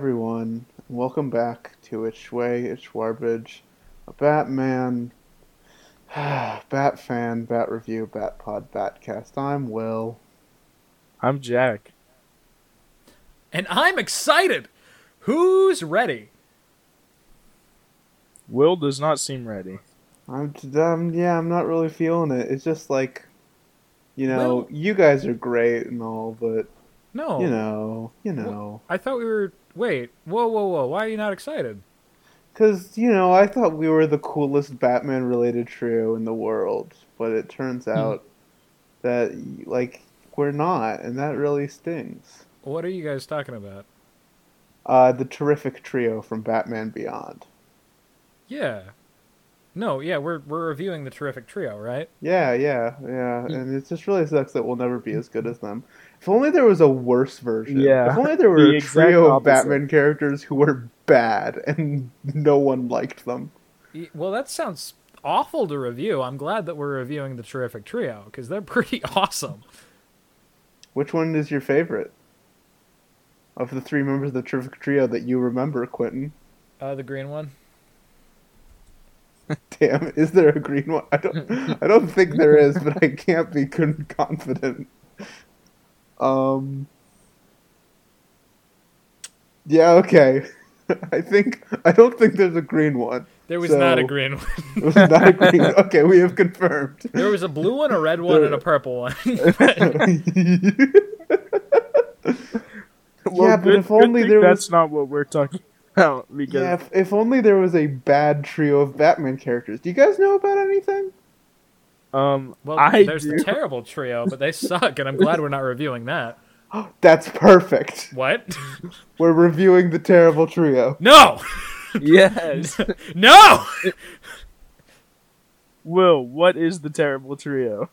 everyone. Welcome back to It's Way, It's Shwarbage, a Batman, Bat fan, Bat review, Bat pod, Batcast. I'm Will. I'm Jack. And I'm excited. Who's ready? Will does not seem ready. I'm, um, yeah, I'm not really feeling it. It's just like, you know, Well- you guys are great and all, but No. you know, you know, I thought we were. Wait. Whoa, whoa, whoa. Why are you not excited? because you know, I thought we were the coolest Batman-related trio in the world, but it turns out that like we're not, and that really stings. What are you guys talking about? Uh, the terrific trio from Batman Beyond. Yeah. No, yeah, we're we're reviewing the terrific trio, right? Yeah, yeah, yeah, and it just really sucks that we'll never be as good as them. If only there was a worse version. Yeah, If only there were the a trio of opposite. Batman characters who were bad and no one liked them. Well, that sounds awful to review. I'm glad that we're reviewing the terrific trio because they're pretty awesome. Which one is your favorite of the three members of the terrific trio that you remember, Quentin? Uh, the green one. Damn, is there a green one? I don't. I don't think there is, but I can't be confident. Um. Yeah. Okay. I think. I don't think there's a green one. There was not a green one. It was not a green. Okay, we have confirmed. there was a blue one, a red one, and a purple one. Yeah, but if only thing there was- That's not what we're talking about because yeah, if, if only there was a bad trio of Batman characters. Do you guys know about anything? Um well, I there's do. the terrible trio, but they suck, and I'm glad we're not reviewing that. That's perfect. What? We're reviewing the terrible trio. No! yes. No! Will, what is the terrible trio?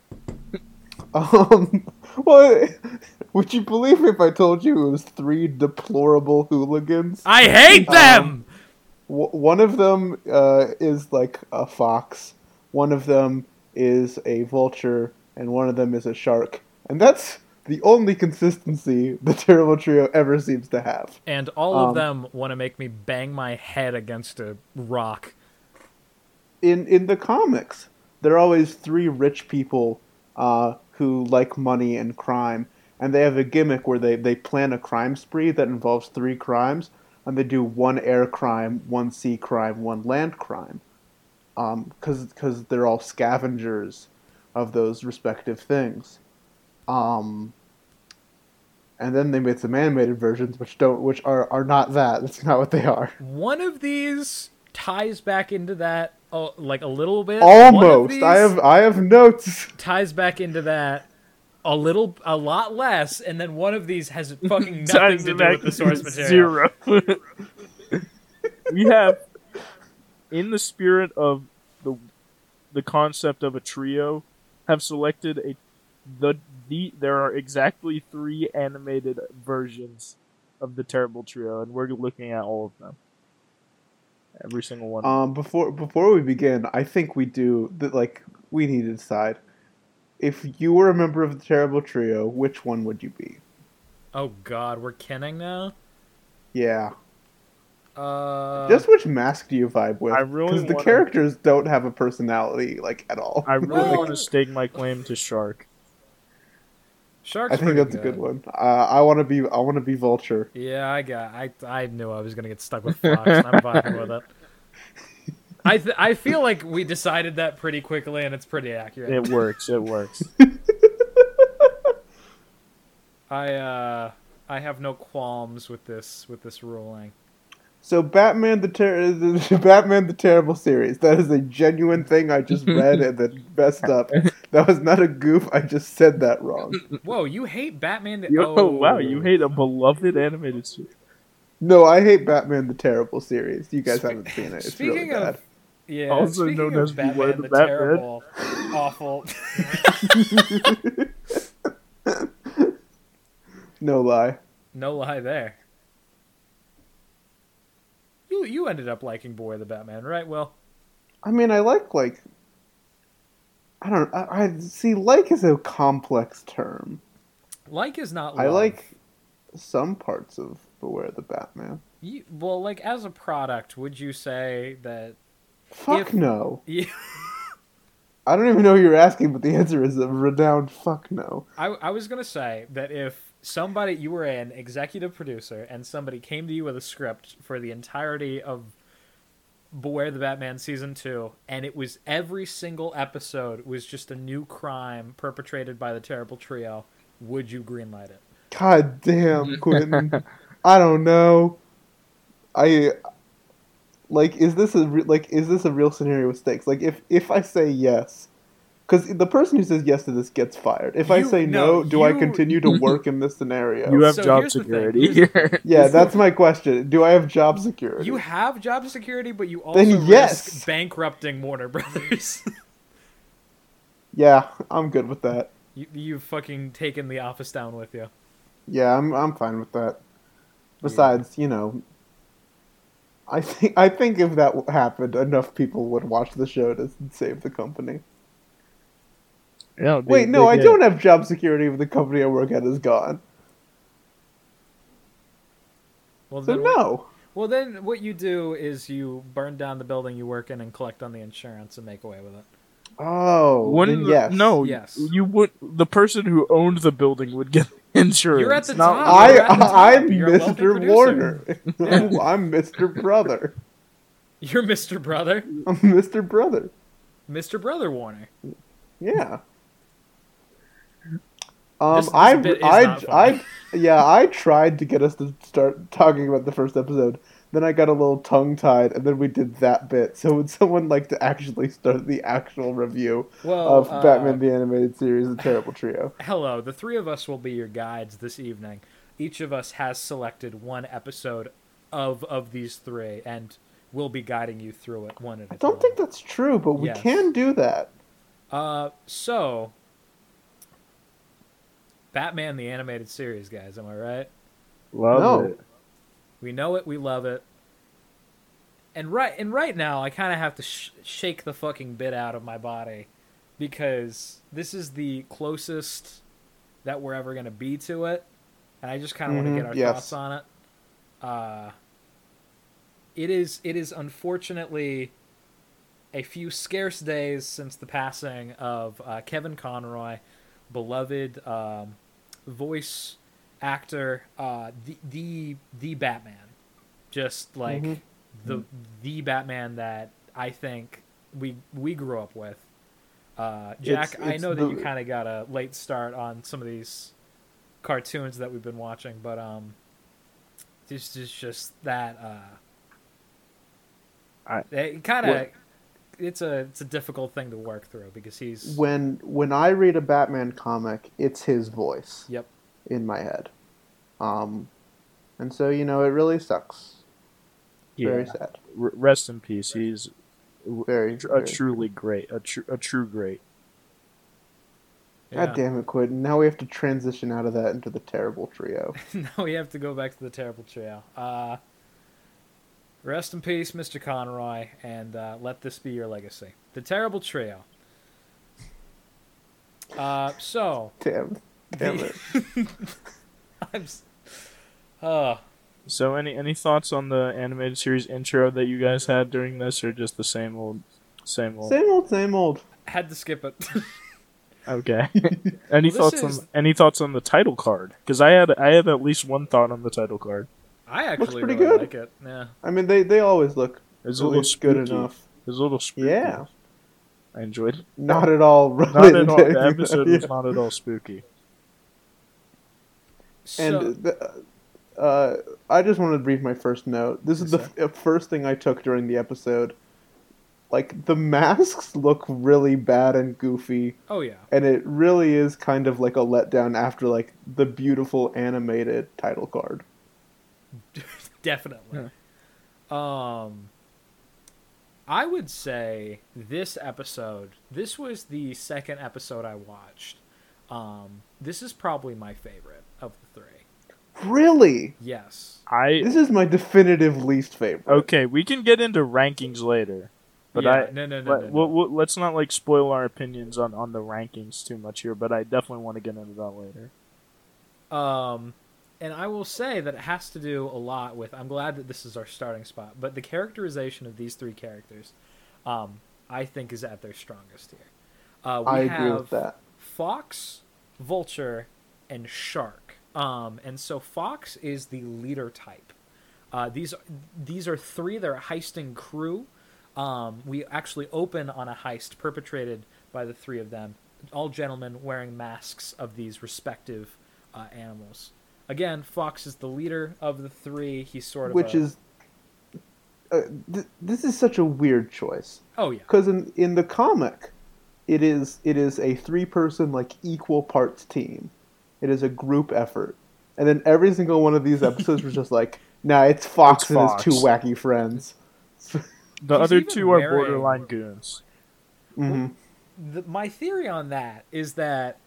Um, well, would you believe me if I told you it was three deplorable hooligans? I hate them! W- one of them uh, is like a fox, one of them is a vulture, and one of them is a shark. And that's the only consistency the terrible trio ever seems to have. and all Um, of them want to make me bang my head against a rock. in in the comics, there are always three rich people uh, who like money and crime, and they have a gimmick where they, they plan a crime spree that involves three crimes, and they do one air crime, one sea crime, one land crime, because because they're all scavengers of those respective things. Um, and then they made some animated versions, which don't, which are, are not that. That's not what they are. One of these ties back into that, oh, like a little bit. Almost. I have I have notes. ties back into that a little, a lot less, and then one of these has fucking nothing to do with the source material. Zero. we have in the spirit of the the concept of a trio have selected a the the there are exactly three animated versions of the terrible trio and we're looking at all of them every single one Um, before before we begin, I think we do that. Like we need to decide if you were a member of the terrible trio, which one would you be? Oh God, we're kenning now. Yeah, Uh, just which mask do you vibe with? I really because the wanna- characters don't have a personality like at all. i really Well- want to stake my claim to shark sharks. I think that's a good one. Uh, I want to be I want to be Vulture. Yeah, I got. I I knew I was gonna get stuck with Fox. and I'm vibing with it. I th- I feel like we decided that pretty quickly, and it's pretty accurate. it works it works I uh I have no qualms with this with this ruling. So Batman the, ter- the Batman the Terrible series. That is a genuine thing I just read and then messed up. That was not a goof. I just said that wrong. Whoa, you hate Batman? The- Yo, oh wow you hate a beloved animated series No, I hate Batman the Terrible series. You guys Spe- haven't seen it. It's speaking really of- Yeah. Also speaking known of as Batman the, the Batman. terrible, awful. no lie. No lie there. You you ended up liking Beware the Batman, right? Well, I mean, I like like. I don't. I, I see. Like is a complex term. like is not. I like some parts of Beware the Batman. You, well, like as a product, would you say that? Fuck If- no. Yeah, I don't even know who you're asking, but the answer is a renowned fuck no. I, I was gonna say that if somebody you were an executive producer and somebody came to you with a script for the entirety of Beware the Batman season two, and it was every single episode was just a new crime perpetrated by the terrible trio, would you greenlight it? God damn, Quentin. I don't know. I like is this a re- like is this a real scenario with stakes? Like if if I say yes, because the person who says yes to this gets fired. If I say no, no, do I continue to work in this scenario? You have So job here's the thing. security here. yeah, that's my question. Do I have job security? You have job security, but you also Then yes. risk bankrupting Warner Brothers. yeah, I'm good with that. you, you've fucking taken the office down with you. Yeah, I'm I'm fine with that. Besides, you know, I think I think if that happened, enough people would watch the show to save the company. Yeah, they- Wait, no, I don't have job security if the company I work at is gone. Well, So then what- no. Well, then what you do is you burn down the building you work in and collect on the insurance and make away with it. Oh, Wouldn't then yes. no, Yes. you would. The person who owned the building would get insurance. You're at the not- top. I, at the top. I, I'm You're Mr. Warner. Yeah. I'm Mr. Brother. You're Mr. Brother, I'm Mr. Brother. Mr. Brother Warner. Yeah. Um, This- this I, I, I, yeah, I tried to get us to start talking about the first episode. Then I got a little tongue tied, and then we did that bit. So would someone like to actually start the actual review Well, of uh, Batman the Animated Series, The Terrible Trio? Hello, the three of us will be your guides this evening. Each of us has selected one episode of of these three, and we'll be guiding you through it one at a I don't time. think that's true, but we Yes. can do that. Uh, so Batman the animated series, guys. Am I right? Love No. it. We know it. We love it. And right and right now, I kind of have to sh- shake the fucking bit out of my body because this is the closest that we're ever gonna be to it, and I just kind of want Mhm, to get our yes. thoughts on it. Uh, it is it is unfortunately a few scarce days since the passing of uh, Kevin Conroy, beloved um, voice actor, uh, the the the Batman, just like Mhm. the the Batman that I think we we grew up with. Uh, Jack, It's- I it's know that the- you kind of got a late start on some of these cartoons that we've been watching, but um, this is just that uh, I- it kind of it's a it's a difficult thing to work through because he's When when I read a Batman comic, it's his voice yep in my head. Um, and so you know, it really sucks. Yeah. Very sad. R- rest in peace. He's Very. a very- truly great, a true, a true great. God yeah. damn it, Quentin. Now we have to transition out of that into the terrible trio. now we have to go back to the terrible trio. Uh, rest in peace, Mr. Conroy, and uh, let this be your legacy. The terrible trio. Uh, so, Damn. Damn it. I'm. Uh, So, any any thoughts on the animated series intro that you guys had during this, or just the same old, same old? Same old, same old. had to skip it. Okay. any Well, thoughts is- on any thoughts on the title card? Because I had I had at least one thought on the title card. I actually pretty really good. like it. Yeah. I mean, they, they always look It was a at little least good spooky. enough. It was a little spooky. Yeah. I enjoyed it. Not at all Not at all. The episode that- was not at all spooky. So, And the, uh, I just wanted to read my first note. This is the f- first thing I took during the episode. Like the masks look really bad and goofy, oh yeah. and it really is kind of like a letdown after like the beautiful animated title card. Definitely. Um I would say this episode, this was the second episode I watched. Um this is probably my favorite of the three. Really, Yes. I this is my definitive least favorite. okay. We can get into rankings later, but yeah, I no no no, But no, no. we'll, we'll, let's not like spoil our opinions on, on the rankings too much here. But I definitely want to get into that later. Um and I will say that it has to do a lot with. I'm glad that this is our starting spot, but the characterization of these three characters, um, I think, is at their strongest here. Uh, we I agree have with that. Fox, Vulture, and Shark. Um, and so Fox is the leader type. Uh, these these are three. They're a heisting crew. Um, we actually open on a heist perpetrated by the three of them, all gentlemen wearing masks of these respective uh, animals. Again, Fox is the leader of the three. He's sort of Which a- is. Uh, th- this is such a weird choice. oh yeah because in in the comic it is it is a three person like equal parts team it is a group effort and then every single one of these episodes was just like nah it's fox It's and Fox. his two wacky friends The He's other two are borderline goons. hmm the, my theory on that is that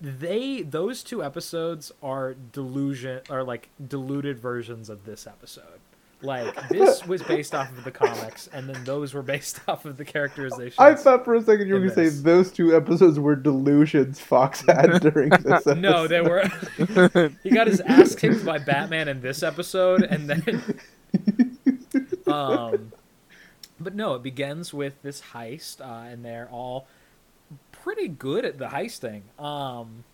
they those two episodes are delusion or like diluted versions of this episode. Like this was based off of the comics, and then those were based off of the characterization. i thought for a second you were going to say those two episodes were delusions fox had during this episode. no, they were. he got his ass kicked by Batman in this episode, and then, um, but no, it begins with this heist, uh, and they're all pretty good at the heisting. Um,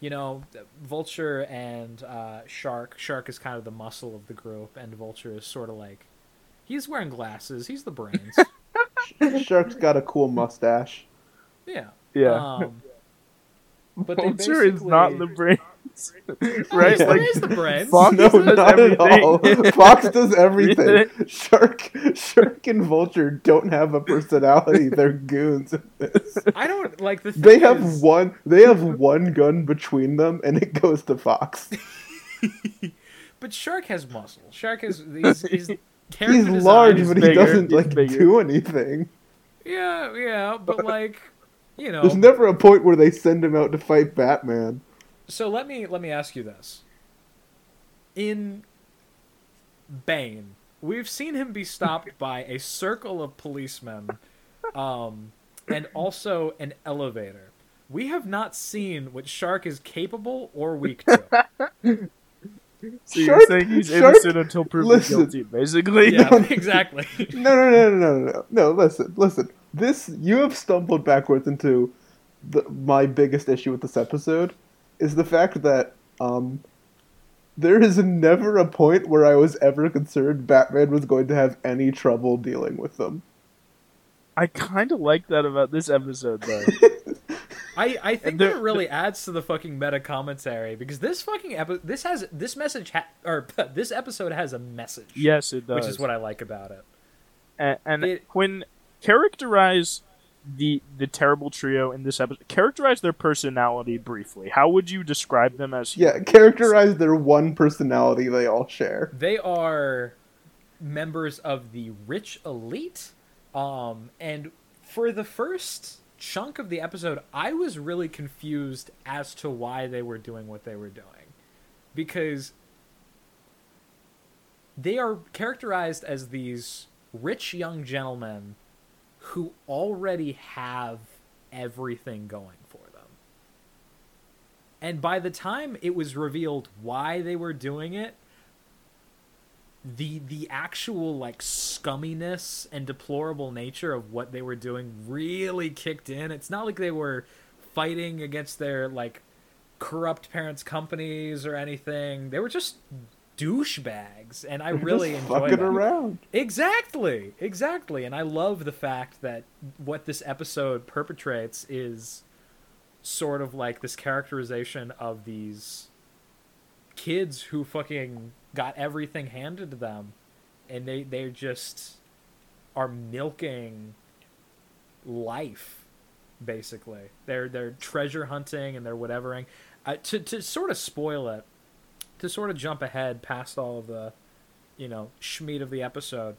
you know, Vulture and uh, Shark. Shark is kind of the muscle of the group, and Vulture is sort of like he's wearing glasses. He's the brains. shark's got a cool mustache yeah. Yeah. Um, but they Vulture is not the basically- brains. right? There Like is the brains. Fox no, does not at everything. all. Fox does everything. Shark, Shark, and Vulture don't have a personality. They're goons. I don't like the. Thing They have is- one. They have one gun between them, and it goes to Fox. But Shark has muscle. Shark has he's, he's He's large, is- but he doesn't he's like bigger. do anything. yeah, yeah. But like, you know. There's never a point where they send him out to fight Batman. So let me let me ask you this. In Bane, we've seen him be stopped by a circle of policemen, um, and also an elevator. We have not seen what Shark is capable or weak to. So you're saying he's Shark- innocent until proven listen. guilty, basically. Yeah, exactly. No, no, no, no, no, no, no. Listen, listen. This you have stumbled backwards into the, my biggest issue with this episode is the fact that um, there is never a point where I was ever concerned Batman was going to have any trouble dealing with them. I kind of like that about this episode, though. I, I think that it really adds to the fucking meta commentary because this fucking epi- this has this message ha- or this episode has a message. yes, it does. which is what I like about it. and, and It- when characterize the the terrible trio in this episode, characterize their personality briefly. How would you describe them as? Yeah, characterize their one personality they all share. They are members of the rich elite, um, and for the first chunk of the episode, I was really confused as to why they were doing what they were doing, because they are characterized as these rich young gentlemen who already have everything going for them. And by the time it was revealed why they were doing it, the the actual like scumminess and deplorable nature of what they were doing really kicked in. It's not like they were fighting against their like corrupt parents' companies or anything. They were just douchebags, and I They're really enjoy fucking that. around. Exactly, exactly. And I love the fact that what this episode perpetrates is sort of like this characterization of these kids who fucking got everything handed to them and they they just are milking life basically. They're they're treasure hunting and they're whatevering. Uh, to to sort of spoil it, to sort of jump ahead past all of the you know schmeat of the episode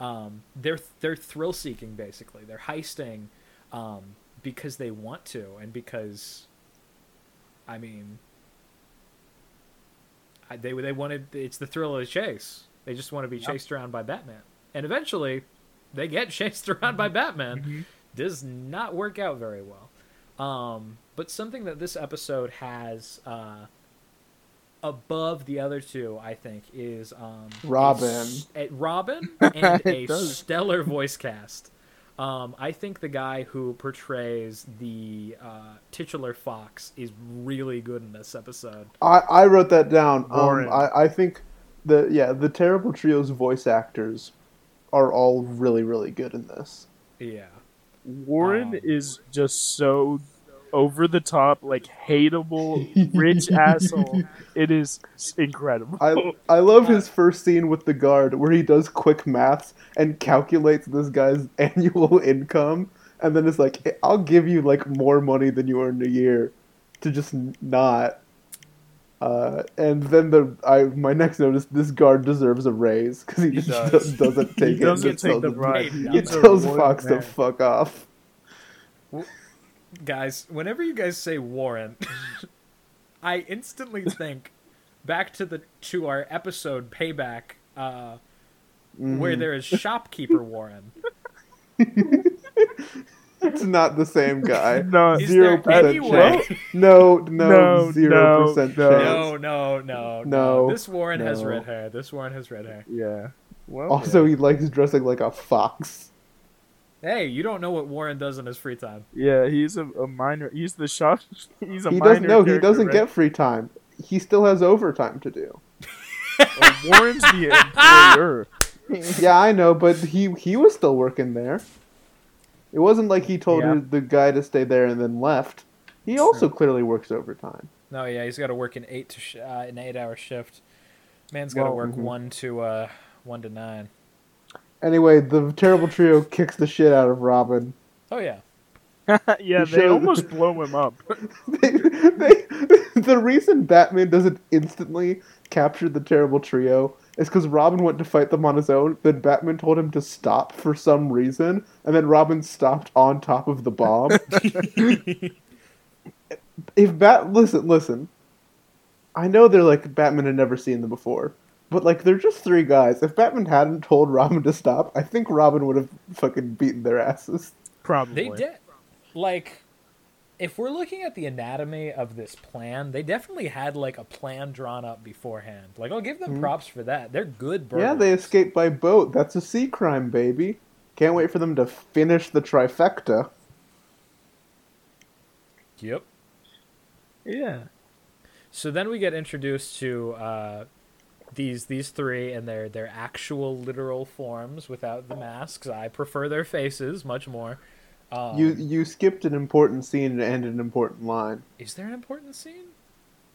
um, they're they're thrill seeking basically. They're heisting um, because they want to and because I mean I, they they wanted it's the thrill of the chase. They just want to be Yep. chased around by Batman. And eventually they get chased around by Batman. Mhm. does not work out very well. Um, but something that this episode has uh, above the other two, I think, is um, Robin. a s- a- Robin and a does. stellar voice cast. Um, I think the guy who portrays the uh, titular fox is really good in this episode. I, I wrote that down. Um, Warren. I, I think the yeah the Terrible Trio's voice actors are all really really good in this. Yeah. Warren Um, is just so over the top, like hateable, rich asshole. It is incredible. I I love his first scene with the guard where he does quick maths and calculates this guy's annual income, and then it's like, "Hey, I'll give you like more money than you earn a year to just not. Uh, and then the I my next note is this guard deserves a raise because he, He just does. doesn't take he it. doesn't take the tells him- bribe. He He He's tells loyal Fox to fuck off. Guys, whenever you guys say Warren, I instantly think back to the to our episode Payback, uh, where Mhm. there is shopkeeper Warren. It's not the same guy. No, zero percent chance. No, no, No, zero no, percent no. chance. No, no, no, No, This Warren has red hair. This Warren has red hair. yeah. Well, Also, he likes dressing like a fox. Hey, you don't know what Warren does in his free time. yeah, he's a, a minor. He's the shop. He's a He minor. doesn't. No, he doesn't right? get free time. He still has overtime to do. Well, Warren's the employer. yeah, I know, but he he was still working there. It wasn't like he told Yeah. the guy to stay there and then left. He also clearly works overtime. No, yeah, he's got to work an eight to sh- uh, an eight hour shift. Man's got to Well, work mhm. one to uh one to nine. Anyway, the terrible trio kicks the shit out of Robin. Oh yeah. yeah, they showed- almost blow him up. they, they, the reason Batman doesn't instantly capture the terrible trio is because Robin went to fight them on his own. Then Batman told him to stop for some reason, and then Robin stopped on top of the bomb. if Bat, listen, listen. I know they're like Batman had never seen them before, but like they're just three guys. If Batman hadn't told Robin to stop, I think Robin would have fucking beaten their asses. Probably. They did. Like, if we're looking at the anatomy of this plan, they definitely had like a plan drawn up beforehand. Like, I'll give them props for that. They're good Hmm. Yeah, they escaped by boat. That's a sea crime, baby. Can't wait for them to finish the trifecta. Yep. Yeah. So then we get introduced to uh, these these three and their their actual literal forms without the masks. I prefer their faces much more. Um, you you skipped an important scene and an important line. is there an important scene?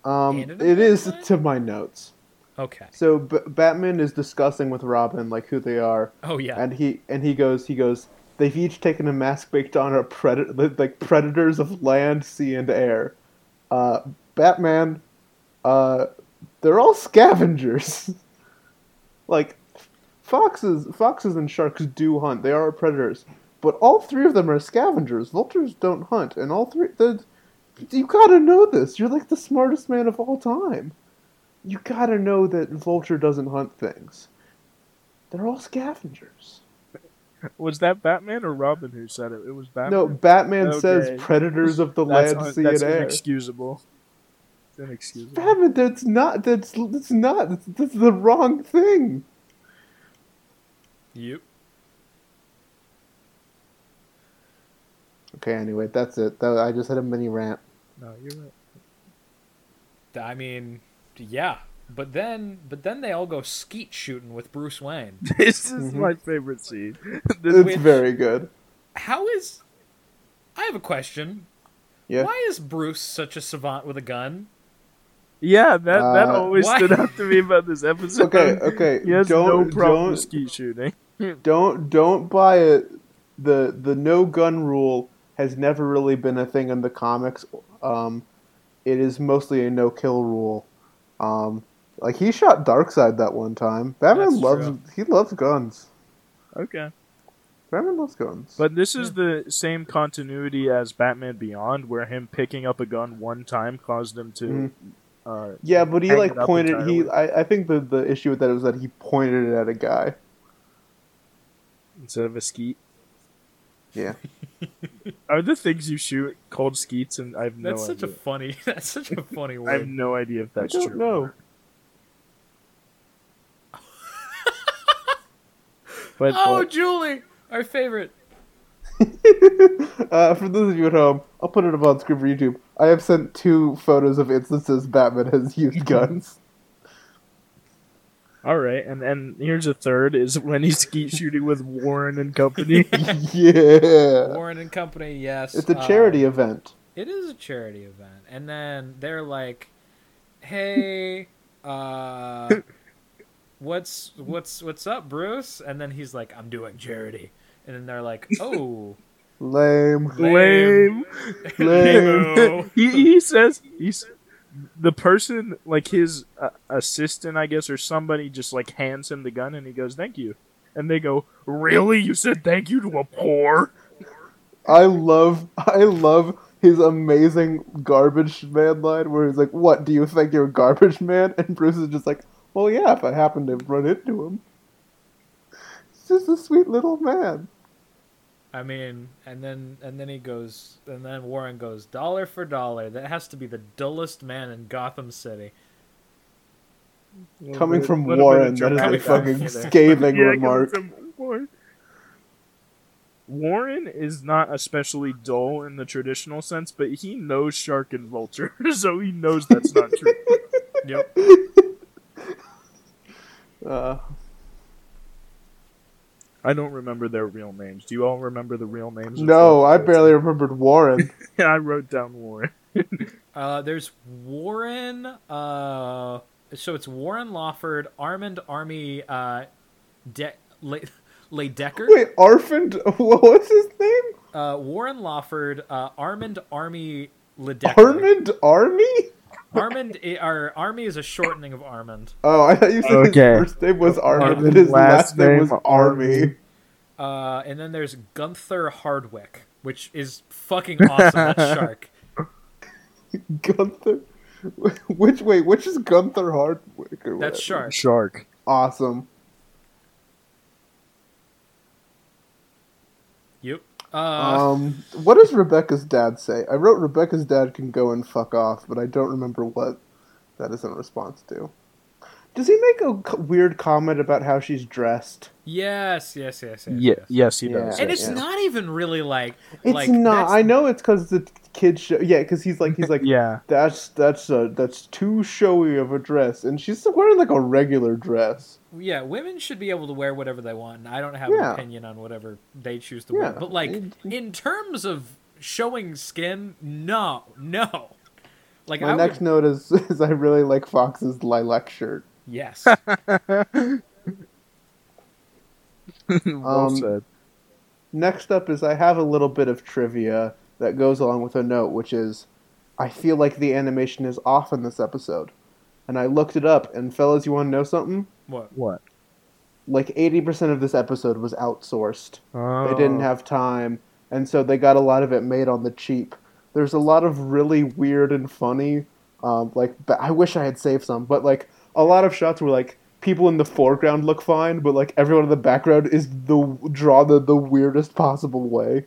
Um, an it is important to my notes. Okay. So B- Batman is discussing with Robin like who they are, Oh yeah. and he and he goes he goes they've each taken a mask baked on are predator like predators of land, sea, and air. Uh, Batman, uh, they're all scavengers. like foxes, foxes and sharks do hunt. They are predators, but all three of them are scavengers. Vultures don't hunt, and all three. The, you gotta know this. You're like the smartest man of all time. You gotta know that Vulture doesn't hunt things. They're all scavengers. Was that Batman or Robin who said it? It was Batman. No, Batman Okay. says predators of the that's, land, un- sea, that's and air. That's inexcusable. It's inexcusable. Batman, that's not. That's that's not. That's, that's the wrong thing. Yep. Okay, anyway, that's it. That, I just had a mini rant. No, you're right. I mean, yeah. But then, but then they all go skeet shooting with Bruce Wayne. This is Mhm. my favorite scene. It's Which- very good. How is? I have a question. Yeah. Why is Bruce such a savant with a gun? Yeah, that that Uh, always Why- stood out to me about this episode. Okay, okay. He has don't no problem don't skeet shooting. don't don't buy it. The the no gun rule has never really been a thing in the comics. Um, it is mostly a no kill rule. Um, like he shot Darkseid that one time. Batman That's loves true. he loves guns. Okay. Batman loves guns. But this is the same continuity as Batman Beyond, where him picking up a gun one time caused him to. Mhm. Uh, yeah, but he like pointed. He I, I think the the issue with that was that he pointed it at a guy instead of a skeet. Yeah. Are the things you shoot called skeets? And I've no. That's idea. such a funny. That's such a funny word. I have no idea if that's I don't true. No. But, oh, Julie, our favorite. uh, for those of you at home, I'll put it up on screen for YouTube. I have sent two photos of instances Batman has used guns. all right, and and here's a third is when he's skeet shooting with Warren and company. yeah. Warren and Company, yes. It's a uh, charity event. It is a charity event, and then they're like, "Hey, uh, what's what's what's up, Bruce?" And then he's like, "I'm doing charity," and then they're like, "Oh, Lame. Lame. No. he, he says he's the person like his uh, assistant, I guess, or somebody just like hands him the gun and he goes, "Thank you," and they go, "Really? You said thank you to a poor?" I love I love his amazing garbage man line where he's like, What, do you think you're a garbage man? And Bruce is just like, Well yeah, if I happen to run into him. He's just a sweet little man. I mean," and then and then he goes, and then Warren goes, "Dollar for dollar, that has to be the dullest man in Gotham City." Coming Little from Warren, that is that a Coming dramatic from fucking scathing Yeah, remark. Warren. Warren is not especially dull in the traditional sense, but he knows Shark and Vulture, so he knows that's not true. Yep. Uh, I don't remember their real names. Do you all remember the real names? no, I and barely remembered Warren. Vulture? I wrote down Warren. Uh, there's Warren. Uh, so it's Warren Lawford, Armand Army, uh, De- Le- Ledecker. Wait, Arfand what's his name? Uh, Warren Lawford, uh, Armand Army Ledecker. Armand Army? Armand, i- our Army is a shortening of Armand. Oh, I thought you said Okay. his first name was Armand and Armand, his last last name was name Army. Army. Uh, and then there's Gunther Hardwick, which is fucking awesome. That's Shark. Gunther. Which wait, which is Gunther Hardwick? Or That's whatever? Shark. Shark. Awesome. Yep. Uh, Um, what does Rebecca's dad say? I wrote Rebecca's dad can go and fuck off, but I don't remember what that is in response to. Does he make a c- weird comment about how she's dressed? yes, yes, yes, yes. Yeah, yes. yes, he Yeah. does. And it's Yeah. not even really like It's like not. I know it's because the kids show. Yeah, because he's like he's like yeah, that's that's uh, that's too showy of a dress, and she's wearing like a regular dress. Yeah, women should be able to wear whatever they want, and I don't have Yeah. an opinion on whatever they choose to wear. But like It- in terms of showing skin, no, no. Like My I next would, note is is I really like Fox's lilac shirt. yes, well Um, said. Next up is I have a little bit of trivia that goes along with a note, which is I feel like the animation is off in this episode. And I looked it up, and fellas, you want to know something? what? What? Like 80% of this episode was outsourced. Oh. They didn't have time, and so they got a lot of it made on the cheap. There's a lot of really weird and funny, um, like, but I wish I had saved some, but like, a lot of shots were like, people in the foreground look fine, but like, everyone in the background is the drawn the, the weirdest possible way.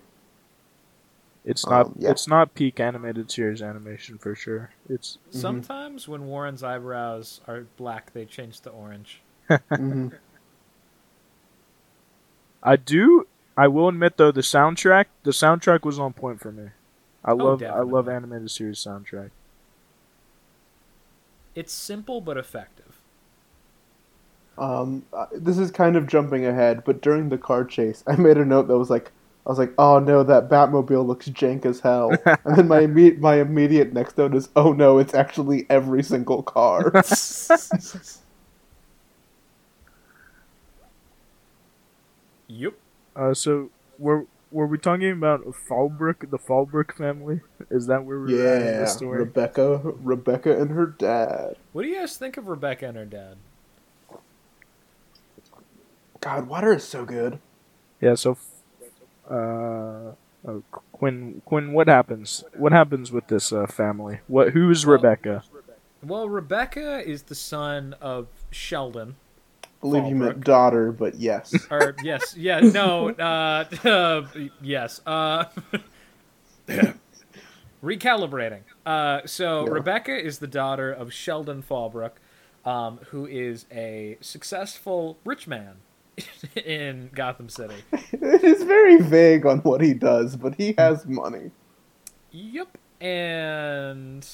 It's not. Um, yeah. It's not peak animated series animation for sure. It's Sometimes when Warren's eyebrows are black, they change to orange. hmm I do. I will admit though, the soundtrack. The soundtrack was on point for me. I love. I love animated series soundtrack. It's simple but effective. Um, this is kind of jumping ahead, but during the car chase, I made a note that was like, I was like, "Oh no, that Batmobile looks jank as hell," and then my imme- my immediate next note is, "Oh no, it's actually every single car." Yep. Uh, so were were we talking about Fallbrook, the Fallbrook family? Is that where we were at in yeah, the story? Rebecca, Rebecca and her dad. What do you guys think of Rebecca and her dad? God, water is so good. Yeah. So, uh, oh, Quinn, Quinn, what happens? What happens with this uh, family? What? Who's Well- Rebecca? Well, Rebecca is the son of Sheldon. I believe you meant daughter, but yes. Or yes, yeah, no, uh, uh yes. Uh recalibrating. Uh so Yeah. Rebecca is the daughter of Sheldon Fallbrook, um, who is a successful rich man. in Gotham City. It is very vague on what he does, but he has money. Yep. And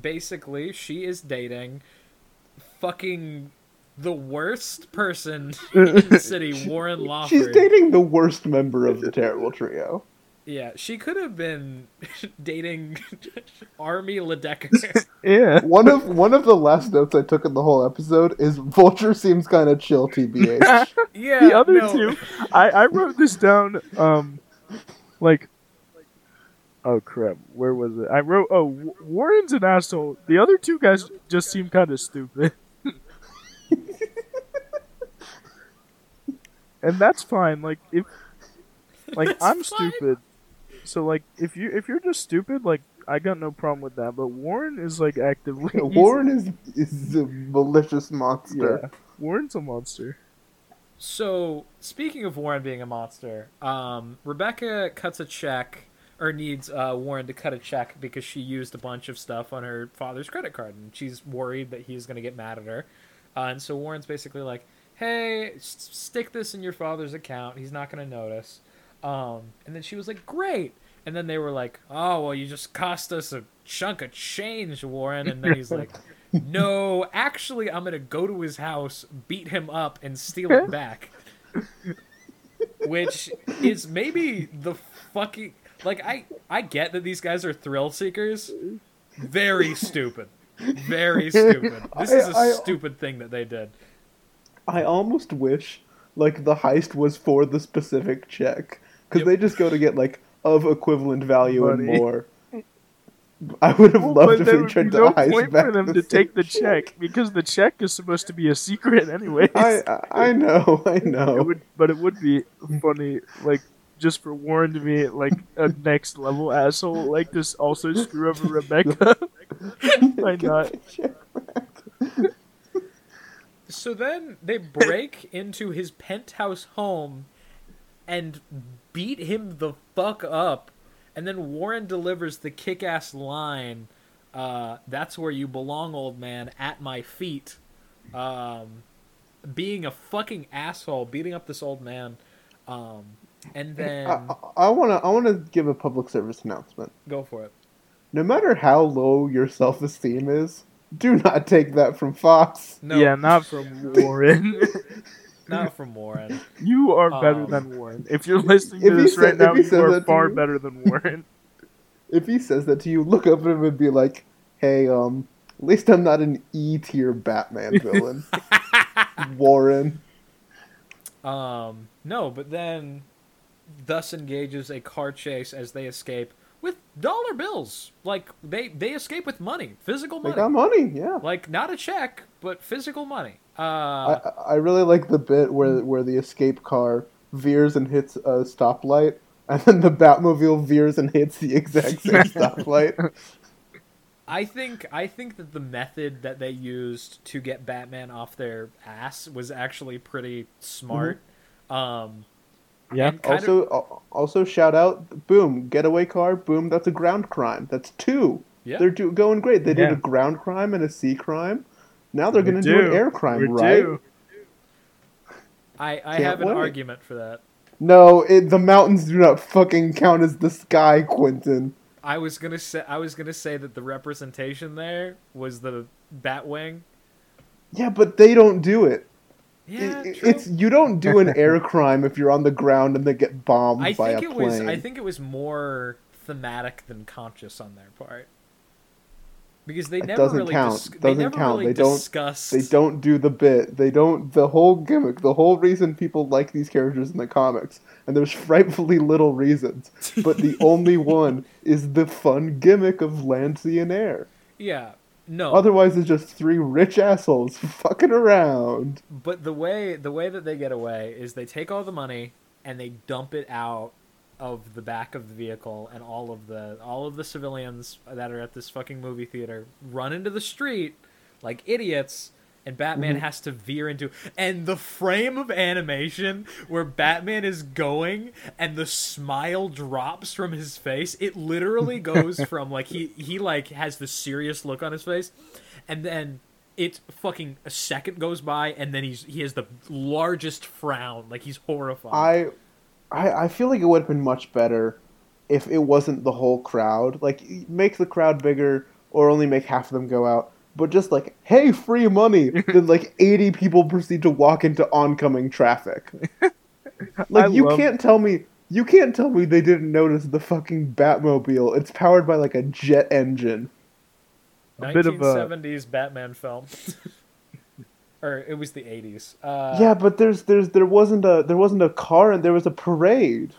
basically, she is dating fucking the worst person in the city, Warren Lawford. She's dating the worst member of the terrible trio. Yeah, she could have been dating Army Ledecker. Yeah. One of one of the last notes I took in the whole episode is Vulture seems kind of chill, tbh. yeah, the other no. two, I, I wrote this down. Um, like, oh crap, where was it? I wrote, oh, Warren's an asshole. The other two guys just seem kind of stupid, and that's fine. Like if, like That's I'm fine. stupid, so like if you if you're just stupid, like I got no problem with that. But Warren is like actively he's- Warren is is a malicious monster. Yeah, Warren's a monster. So, speaking of Warren being a monster, um, Rebecca cuts a check, or needs uh, Warren to cut a check because she used a bunch of stuff on her father's credit card, and she's worried that he's going to get mad at her. Uh, and so Warren's basically like, "Hey, s- stick this in your father's account. He's not going to notice." Um, and then she was like, "Great." And then they were like, "Oh, well, you just cost us a chunk of change, Warren." And then he's like, "No, actually, I'm gonna go to his house, beat him up, and steal it back." Which is maybe the fucking like I I get that these guys are thrill seekers. Very stupid. Very stupid. This is a I- I- stupid thing that they did. I almost wish like the heist was for the specific check because Yep. they just go to get like of equivalent value and more. I would have Well, loved but if they would tried be to no heist point back for them the to take the same check because the check is supposed to be a secret anyway. I I I know I It know. would, but it would be funny, like just for Warren to be like a next level asshole, like this also screw over Rebecca. Why not? So then they break into his penthouse home and beat him the fuck up. And then Warren delivers the kick ass line uh, That's where you belong, old man, at my feet. Um, being a fucking asshole, beating up this old man. Um, and then. I, I wanna I wanna give a public service announcement. go for it. No matter how low your self esteem is, do not take that from Fox. No, Yeah, not from Warren. not from Warren. you are better Um, than Warren. If you're listening If to this said- right now, he you are that far you- better than Warren. If he says that to you, look up at him and be like, "Hey, um, at least I'm not an E tier Batman villain." Warren. Um, no, but then thus engages a car chase as they escape with dollar bills. Like they they escape with money, physical They money. got money, yeah. Like not a check, but physical money. Uh, I I really like the bit where where the escape car veers and hits a stoplight, and then the Batmobile veers and hits the exact same stoplight. I think I think that the method that they used to get Batman off their ass was actually pretty smart. Um, Yeah. Also, of, also shout out, boom, getaway car, boom. That's a ground crime. That's two. yeah. They're do- going great. They did a ground crime and a sea crime. Now they're going to do an air crime, We right? do. I I have an wait. argument for that. No, it, the mountains do not fucking count as the sky, Quentin. I was gonna say I was gonna say that the representation there was the Batwing. Yeah, but they don't do it. Yeah, It- true. it's you don't do an air crime if you're on the ground and they get bombed I by think a it plane. was I think it was more thematic than conscious on their part. Because they It never doesn't really count. dis- they Doesn't never count. really They don't- discussed They don't do the bit. They don't. The whole gimmick. The whole reason people like these characters in the comics, and there's frightfully little reasons, but the only one is the fun gimmick of land, sea, and air. Yeah. No. Otherwise, it's just three rich assholes fucking around. But the way the way that they get away is they take all the money and they dump it out of the back of the vehicle and all of the all of the civilians that are at this fucking movie theater run into the street like idiots and Batman Mm-hmm. has to veer into and the frame of animation where Batman is going and the smile drops from his face it literally goes from like he he like has the serious look on his face and then it fucking a second goes by and then he's he has the largest frown, like he's horrified. I, I, I feel like it would have been much better if it wasn't the whole crowd. Like, make the crowd bigger, or only make half of them go out. But just like, hey, free money! then like eighty people proceed to walk into oncoming traffic. Like, I you love- can't tell me. You can't tell me they didn't notice the fucking Batmobile. It's powered by like a jet engine. a bit of a- 1970s Batman film. or it was the 80s. Uh, yeah, but there's there's there wasn't a there wasn't a car and there was a parade.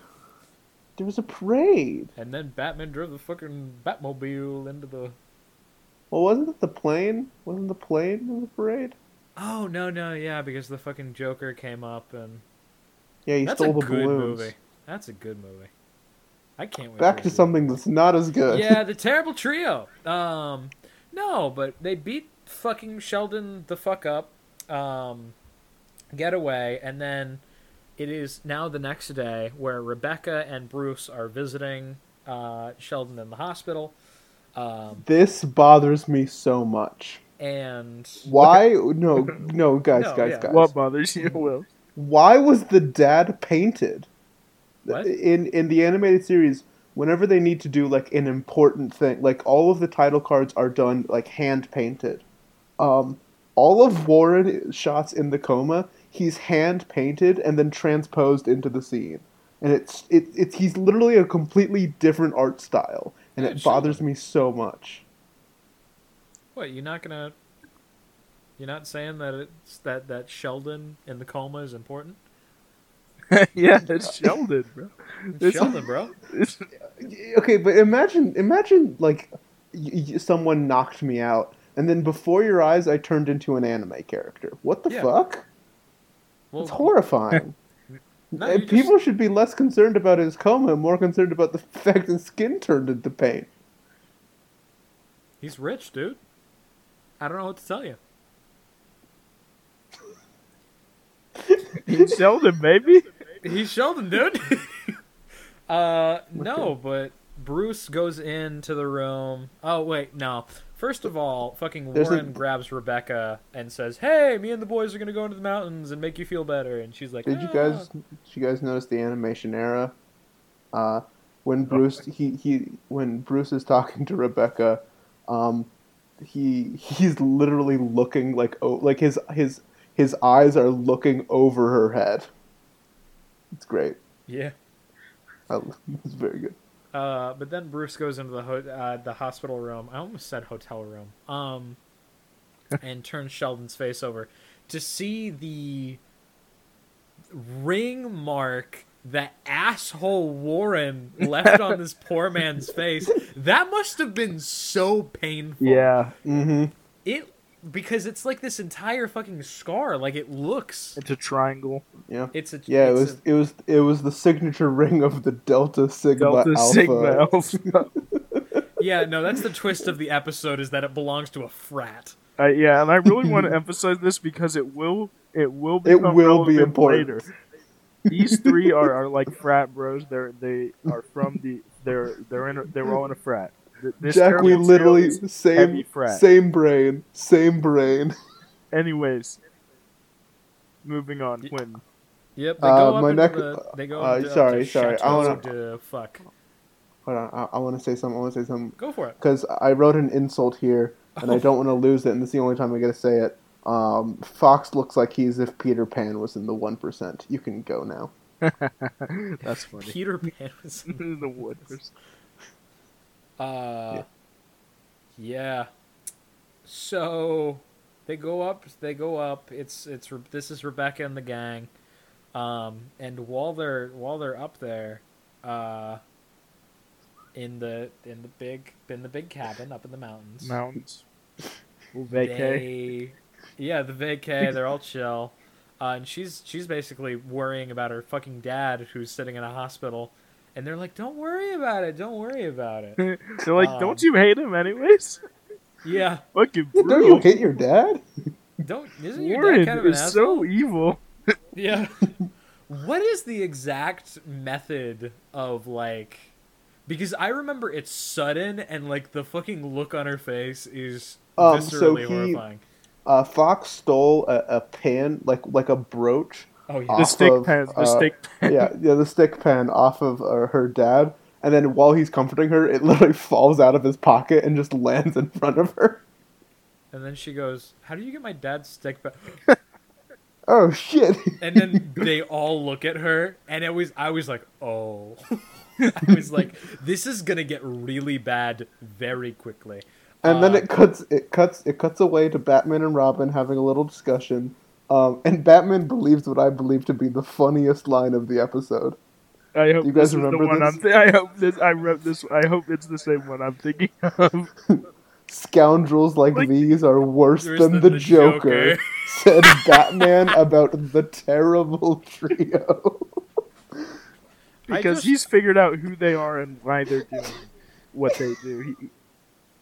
There was a parade. And then Batman drove the fucking Batmobile into the. Well, wasn't it the plane? Wasn't the plane in the parade? Oh no no yeah because the fucking Joker came up and Yeah, he that's a stole the good balloons. movie. That's a good movie. I can't wait. Back for to something that's not as good. yeah, the terrible trio. Um, no, but they beat fucking Sheldon the fuck up. Um, get away, and then it is now the next day where Rebecca and Bruce are visiting uh, Sheldon in the hospital. Um, This bothers me so much. and Why? No, no, guys, No, guys, yeah. guys. What bothers you, Will? Why was the dad painted? What? In in the animated series, whenever they need to do like an important thing, like all of the title cards are done like hand painted. Um, all of Warren shots in the coma, he's hand painted and then transposed into the scene, and it's it, it's he's literally a completely different art style, and Yeah, it sure. bothers me so much. what you're not gonna? You're not saying that it's that that Sheldon in the coma is important? yeah, it's Sheldon, bro. It's- Sheldon, bro. it's- Okay, but imagine, imagine like y- y- someone knocked me out, and then before your eyes, I turned into an anime character. What the Yeah. fuck? Well, It's horrifying. no, And just- People should be less concerned about his coma, and more concerned about the fact his skin turned into paint. He's rich, dude. I don't know what to tell you. He's Sheldon, baby. He's Sheldon, dude. uh, no, but Bruce goes into the room. Oh wait, no. First of all, fucking There's a- Warren grabs Rebecca and says, "Hey, me and the boys are gonna go into the mountains and make you feel better." And she's like, Did you "Ah." guys? Did you guys notice the animation era? Uh, when Bruce he, he when Bruce is talking to Rebecca, um, he he's literally looking like oh like his his his eyes are looking over her head. It's great. Yeah. I, it's very good. Uh, but then Bruce goes into the ho- uh, the hospital room. I almost said hotel room. Um, and turns Sheldon's face over to see the ring mark that asshole Warren left on this poor man's face. That must have been so painful. Yeah, Mm-hmm. It because it's like this entire fucking scar. Like it looks. it's a triangle. Yeah. It's a Yeah, it was a- it was it was the signature ring of the Delta Sigma Delta Alpha. Sigma Alpha. yeah. No, that's the twist of the episode is that it belongs to a frat. Uh, yeah, and I really want to emphasize this because it will it will It will be important. later. These three are, are like frat bros. They're they are from the they're they're in a, they're all in a frat. Th- This Jack, we literally same same brain, same brain. Anyways, moving on. Y- Quinn. Yep, they Uh, go up my into neck- the. They go uh, to, sorry, to sorry, I wanna- de fuck. Hold on, I, I want to say something. I want to say something Go for it. because I wrote an insult here, and I Oh. don't want to lose it. And this is the only time I get to say it. Um, Fox looks like he's if Peter Pan was in the one percent. You can go now. That's funny. Peter Pan was. In the wood. Uh, yeah. So they go up. They go up. It's it's this is Rebecca and the gang. Um, and while they're while they're up there, uh, in the in the big in the big cabin up in the mountains, Mountains. Vacay. yeah the vacay they're all chill uh, and she's she's basically worrying about her fucking dad who's sitting in a hospital and they're like don't worry about it don't worry about it They're like, Um, don't you hate him anyways? yeah Fucking Don't you hate your dad? don't isn't your Warren dad kind of an is asshole so evil. yeah what is the exact method of like because i remember it's sudden and like the fucking look on her face is Um, so viscerally he- horrifying uh, Fox stole a, a pin, like like a brooch. Oh yeah. The stick of, pen. The uh, stick pen. yeah, yeah, the stick pen off of uh, her dad, and then while he's comforting her, it literally falls out of his pocket and just lands in front of her. And then she goes, "How do you get my dad's stick pen?" Oh shit! And then they all look at her, and it was I was like, "Oh." I was like, "This is gonna get really bad very quickly." and then Uh, it cuts, it cuts, it cuts away to Batman and Robin having a little discussion. Um, and Batman believes what I believe to be the funniest line of the episode. I hope You guys this is the remember one this? I'm. Th- I hope this. I wrote this. I hope it's the same one I'm thinking of. Scoundrels like, Like- these are worse Worse than, than the, the Joker, Joker. said Batman about the terrible trio. because just- he's figured out who they are and why they're doing what they do. He,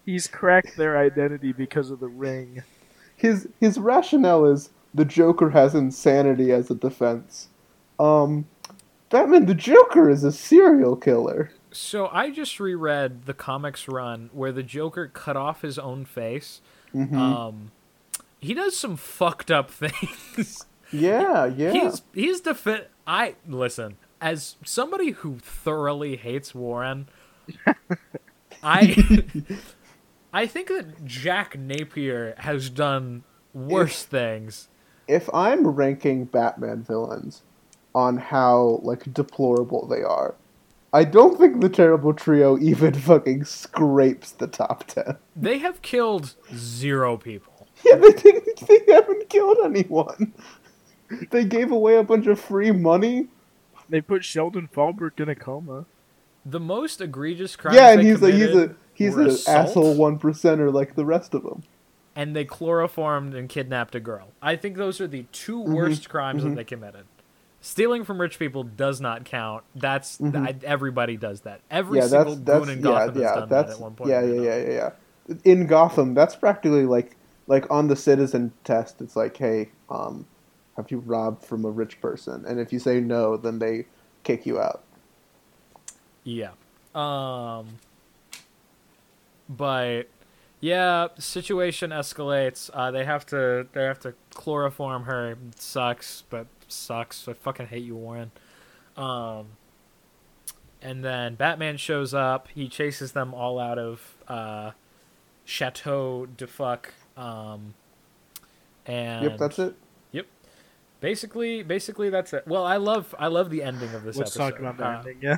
he's cracked their identity because of the ring. his his rationale is the Joker has insanity as a defense. Um, Batman, the Joker is a serial killer. So I just reread the comics run where the Joker cut off his own face. Mhm. Um, he does some fucked up things. yeah, yeah. He's he's defi- I listen as somebody who thoroughly hates Warren. I I think that Jack Napier has done worse things. If I'm ranking Batman villains on how like deplorable they are, I don't think the Terrible Trio even fucking scrapes the top ten. They have killed zero people. Yeah, they think they haven't killed anyone. They gave away a bunch of free money. They put Sheldon Fallbrook in a coma. The most egregious crimes yeah, and they he's a he's a he's an asshole one percenter like the rest of them. And they chloroformed and kidnapped a girl. I think those are the 2 Mm-hmm. worst crimes that they committed. Stealing from rich people does not count. That's I, everybody does that. Every Mm-hmm. yeah, single that's goon in yeah, Gotham has yeah, done that at one point. yeah, yeah, yeah, yeah, yeah. In Gotham, that's practically like like on the citizen test. It's like, hey, um, have you robbed from a rich person? And if you say no, then they kick you out. Yeah. Um but yeah, situation escalates. Uh, they have to they have to chloroform her. It sucks, but sucks. I fucking hate you, Warren. Um and then Batman shows up. He chases them all out of uh Chateau de Fuck. Um and yep, that's it. Yep. Basically, basically that's it. Well, I love I love the ending of this Let's episode. talk about the Uh, ending. Yeah.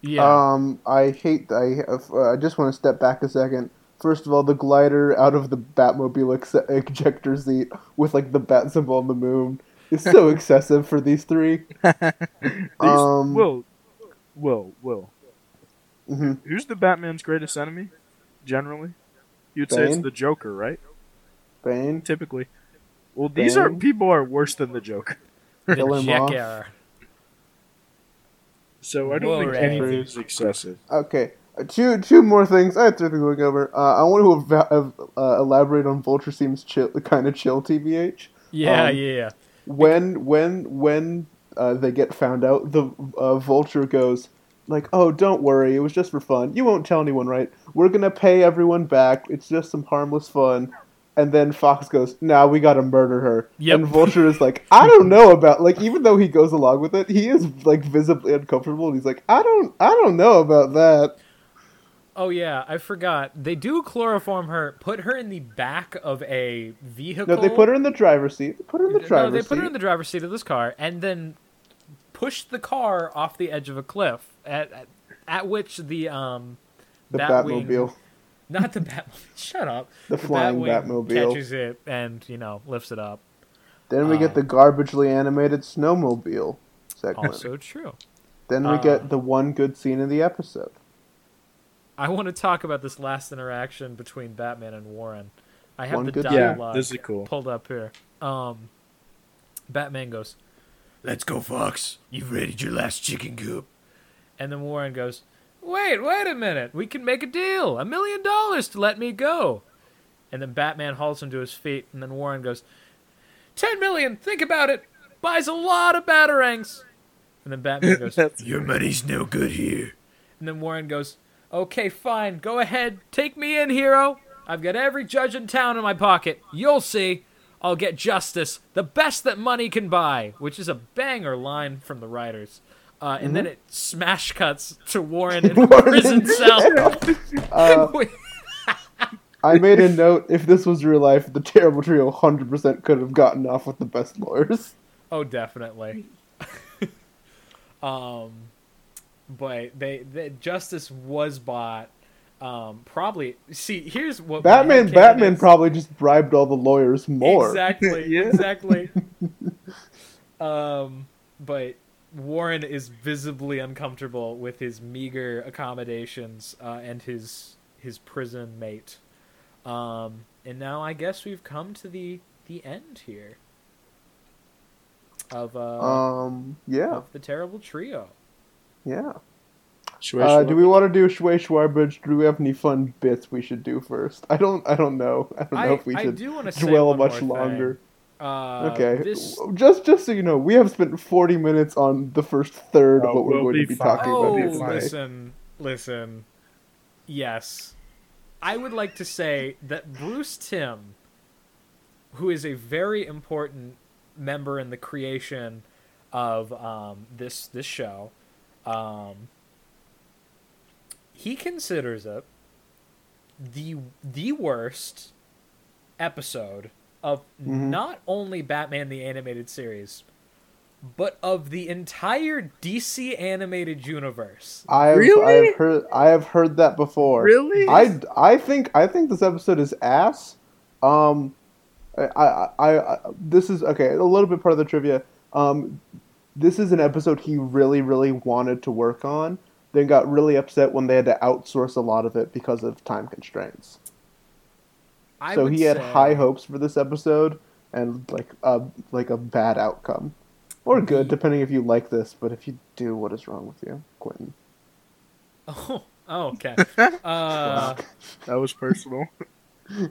Yeah. Um, I hate. I uh, I just want to step back a second. First of all, the glider out of the Batmobile ex- ejector seat with like the bat symbol on the moon is so excessive for these three. These- um, Will, Will, Will. mhm. Who's the Batman's greatest enemy? Generally, you'd say it's the Joker, right? Bane. Typically. Well, these are people are worse than the Joker. the kill him off. So I don't think Whoa, anything's excessive. Okay, two two more things. I have three things going over. Uh, I want to ev- uh, elaborate on Vulture seems chill, kind of chill. Tbh. Yeah, Um, yeah. when when when uh, they get found out, the uh, vulture goes like, "Oh, don't worry, it was just for fun. You won't tell anyone, right? We're gonna pay everyone back. It's just some harmless fun." And then Fox goes, "Nah, we gotta murder her." Yep. And Vulture is like, "I don't know about like." Even though he goes along with it, he is like visibly uncomfortable. And he's like, "I don't, I don't know about that." Oh yeah, I forgot. They do chloroform her, put her in the back of a vehicle. No, they put her in the driver's seat. They put her in the driver's. Seat. No, they seat. put her in the driver's seat of this car, and then push the car off the edge of a cliff. At at, at which the um, the Batwing- Batmobile. not the bat. Shut up. The flying Batwing Batmobile. catches it and you know lifts it up. Then we get the garbagely animated snowmobile segment. Also true. then we uh, get the one good scene in the episode. I want to talk about this last interaction between Batman and Warren. I have One the good- Yeah, dialogue this is cool. pulled up here. Um, Batman goes, "Let's go, Fox. You've raided your last chicken coop." And then Warren goes, "Wait, wait a minute. We can make a deal. A million dollars to let me go." And then Batman hauls him to his feet, and then Warren goes, Ten million. Think about it. Buys a lot of batarangs." And then Batman goes, "Your money's no good here." And then Warren goes, "Okay, fine. Go ahead. Take me in, hero. I've got every judge in town in my pocket. You'll see. I'll get justice, the best that money can buy, which is a banger line from the writers. Uh, and then it smash cuts to Warren in a Warren prison cell. Uh, I made a note. If this was real life, the Terrible Trio 100% could have gotten off with the best lawyers. Oh, definitely. um, but they, they justice was bought. Um, probably. See, here's what Batman, Batman is. probably just bribed all the lawyers more. Exactly. Yeah. Exactly. um, but Warren is visibly uncomfortable with his meager accommodations uh, and his his prison mate. Um, and now I guess we've come to the the end here of uh Um, yeah, of the terrible trio. Yeah. Schway Uh, do we want to do Schway Schwarbridge? Do we have any fun bits we should do first? I don't. I don't know. I don't know I, if we I should do want to say dwell much longer. Uh, okay. This, Just, just so you know, we have spent forty minutes on the first third Oh, of what we're we'll going to be fine. talking oh, about That'd here be fine. today. listen, listen. Yes, I would like to say that Bruce Timm, who is a very important member in the creation of um, this this show, um, he considers it the the worst episode of Mhm. not only Batman the animated series, but of the entire DC animated universe. I've, Really? I've heard. I have heard that before. Really? I, I think I think this episode is ass. Um, I, I, I, I this is okay. A little bit part of the trivia. Um, this is an episode he really, really wanted to work on. Then got really upset when they had to outsource a lot of it because of time constraints. I so he had say- high hopes for this episode and like a like a bad outcome, or good depending if you like this. But if you do, what is wrong with you, Quentin? Oh, oh, okay. Uh, That was personal.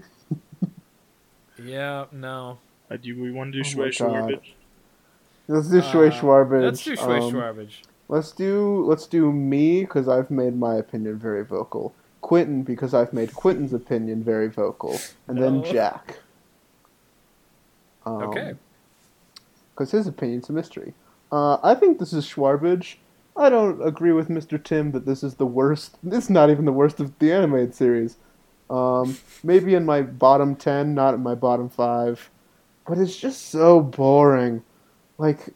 yeah, no. Uh, do we want to do Oh my Schway Schway God. bitch? Let's do Schway Uh, Shwarbage. Let's do Schway Um, Shwarbage. Let's do let's do me because I've made my opinion very vocal. Quentin because I've made Quentin's opinion very vocal, and then Jack. Um, Okay. Because his opinion's a mystery. Uh, I think this is Shwarbage. I don't agree with Mr. Timm that this is the worst. This is not even the worst of the animated series. Um, maybe in my bottom ten, not in my bottom five. But it's just so boring. Like,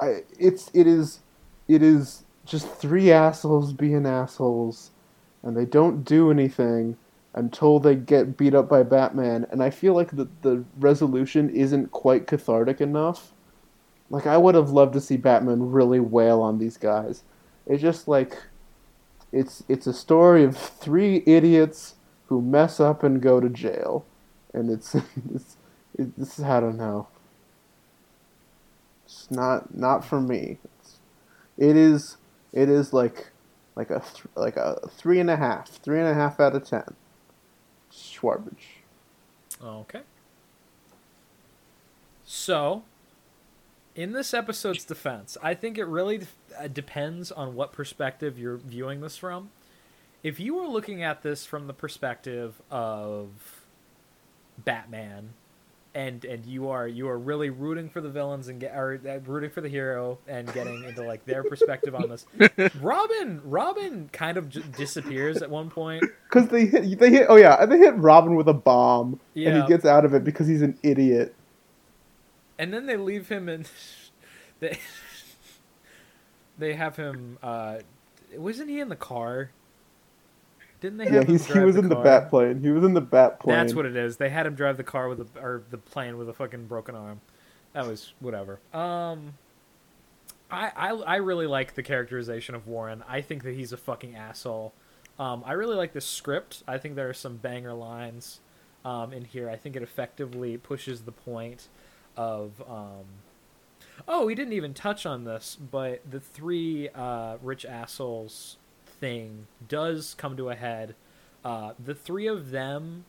I it's it is it is just three assholes being assholes, and they don't do anything until they get beat up by Batman. And I feel like the the resolution isn't quite cathartic enough. Like I would have loved to see Batman really wail on these guys. It's just like it's it's a story of three idiots who mess up and go to jail, and it's it's it's I don't know. Not not for me. It's, it is it is like like a th- like a three and a half, three and a half out of ten. Shwarbage. Okay. So, in this episode's defense, I think it really uh, depends on what perspective you're viewing this from. If you were looking at this from the perspective of Batman, and and you are you are really rooting for the villains and get or uh, rooting for the hero and getting into like their perspective on this, Robin Robin kind of j- disappears at one point. Because they hit, they hit. Oh yeah, they hit Robin with a bomb, and he gets out of it because he's an idiot. and then they leave him and they they have him uh wasn't he in the car didn't they have Yeah, he was in the bat plane. He was in the bat plane. that's what it is they had him drive the car with a or the plane with a fucking broken arm that was whatever um I, I I really like the characterization of Warren. I think that he's a fucking asshole. Um, I really like the script. I think there are some banger lines um, in here. I think it effectively pushes the point of um, Oh, we didn't even touch on this, but the three uh, rich assholes thing does come to a head. Uh, the three of them,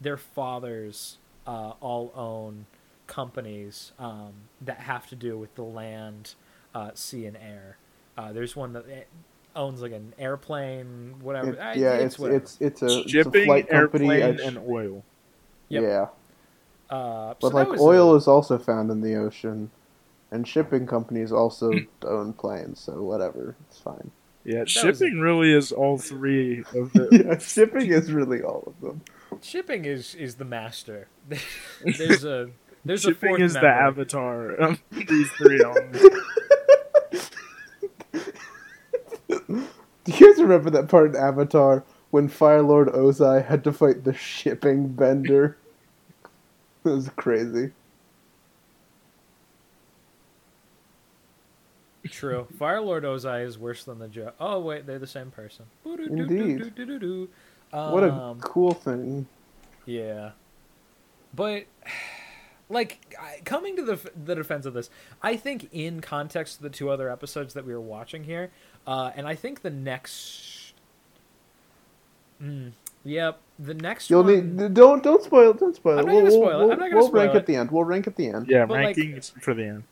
their fathers, uh, all own companies um, that have to do with the land, uh, sea, and air. Uh, there's one that owns like an airplane, whatever. It- Uh, yeah, it's whatever. it's it's a, it's a flight company. airplane, and oil. Yep. Yeah, uh, so but that like oil a- is also found in the ocean, and shipping companies also own planes. So whatever, it's fine. Yeah, was shipping really is all three of the. yeah, shipping is really all of them. shipping is is the master. there's a there's a shipping fourth is the avatar of these three elements. Do you guys remember that part in Avatar when Fire Lord Ozai had to fight the shipping bender? It was crazy. True. Fire Lord Ozai is worse than the Joe. Oh wait, they're the same person. Indeed. Boo-doo-doo-doo-doo-doo. What a Um, cool thing. Yeah, but like coming to the the defense of this, I think in context of the two other episodes that we were watching here, uh, and I think the next, mm, yep, the next You'll one. need don't don't spoil it, don't spoil it. I'm not we'll, gonna we'll- spoil it. I'm not gonna we'll spoil rank it. at the end. We'll rank at the end. Yeah, But, like- ranking is for the end.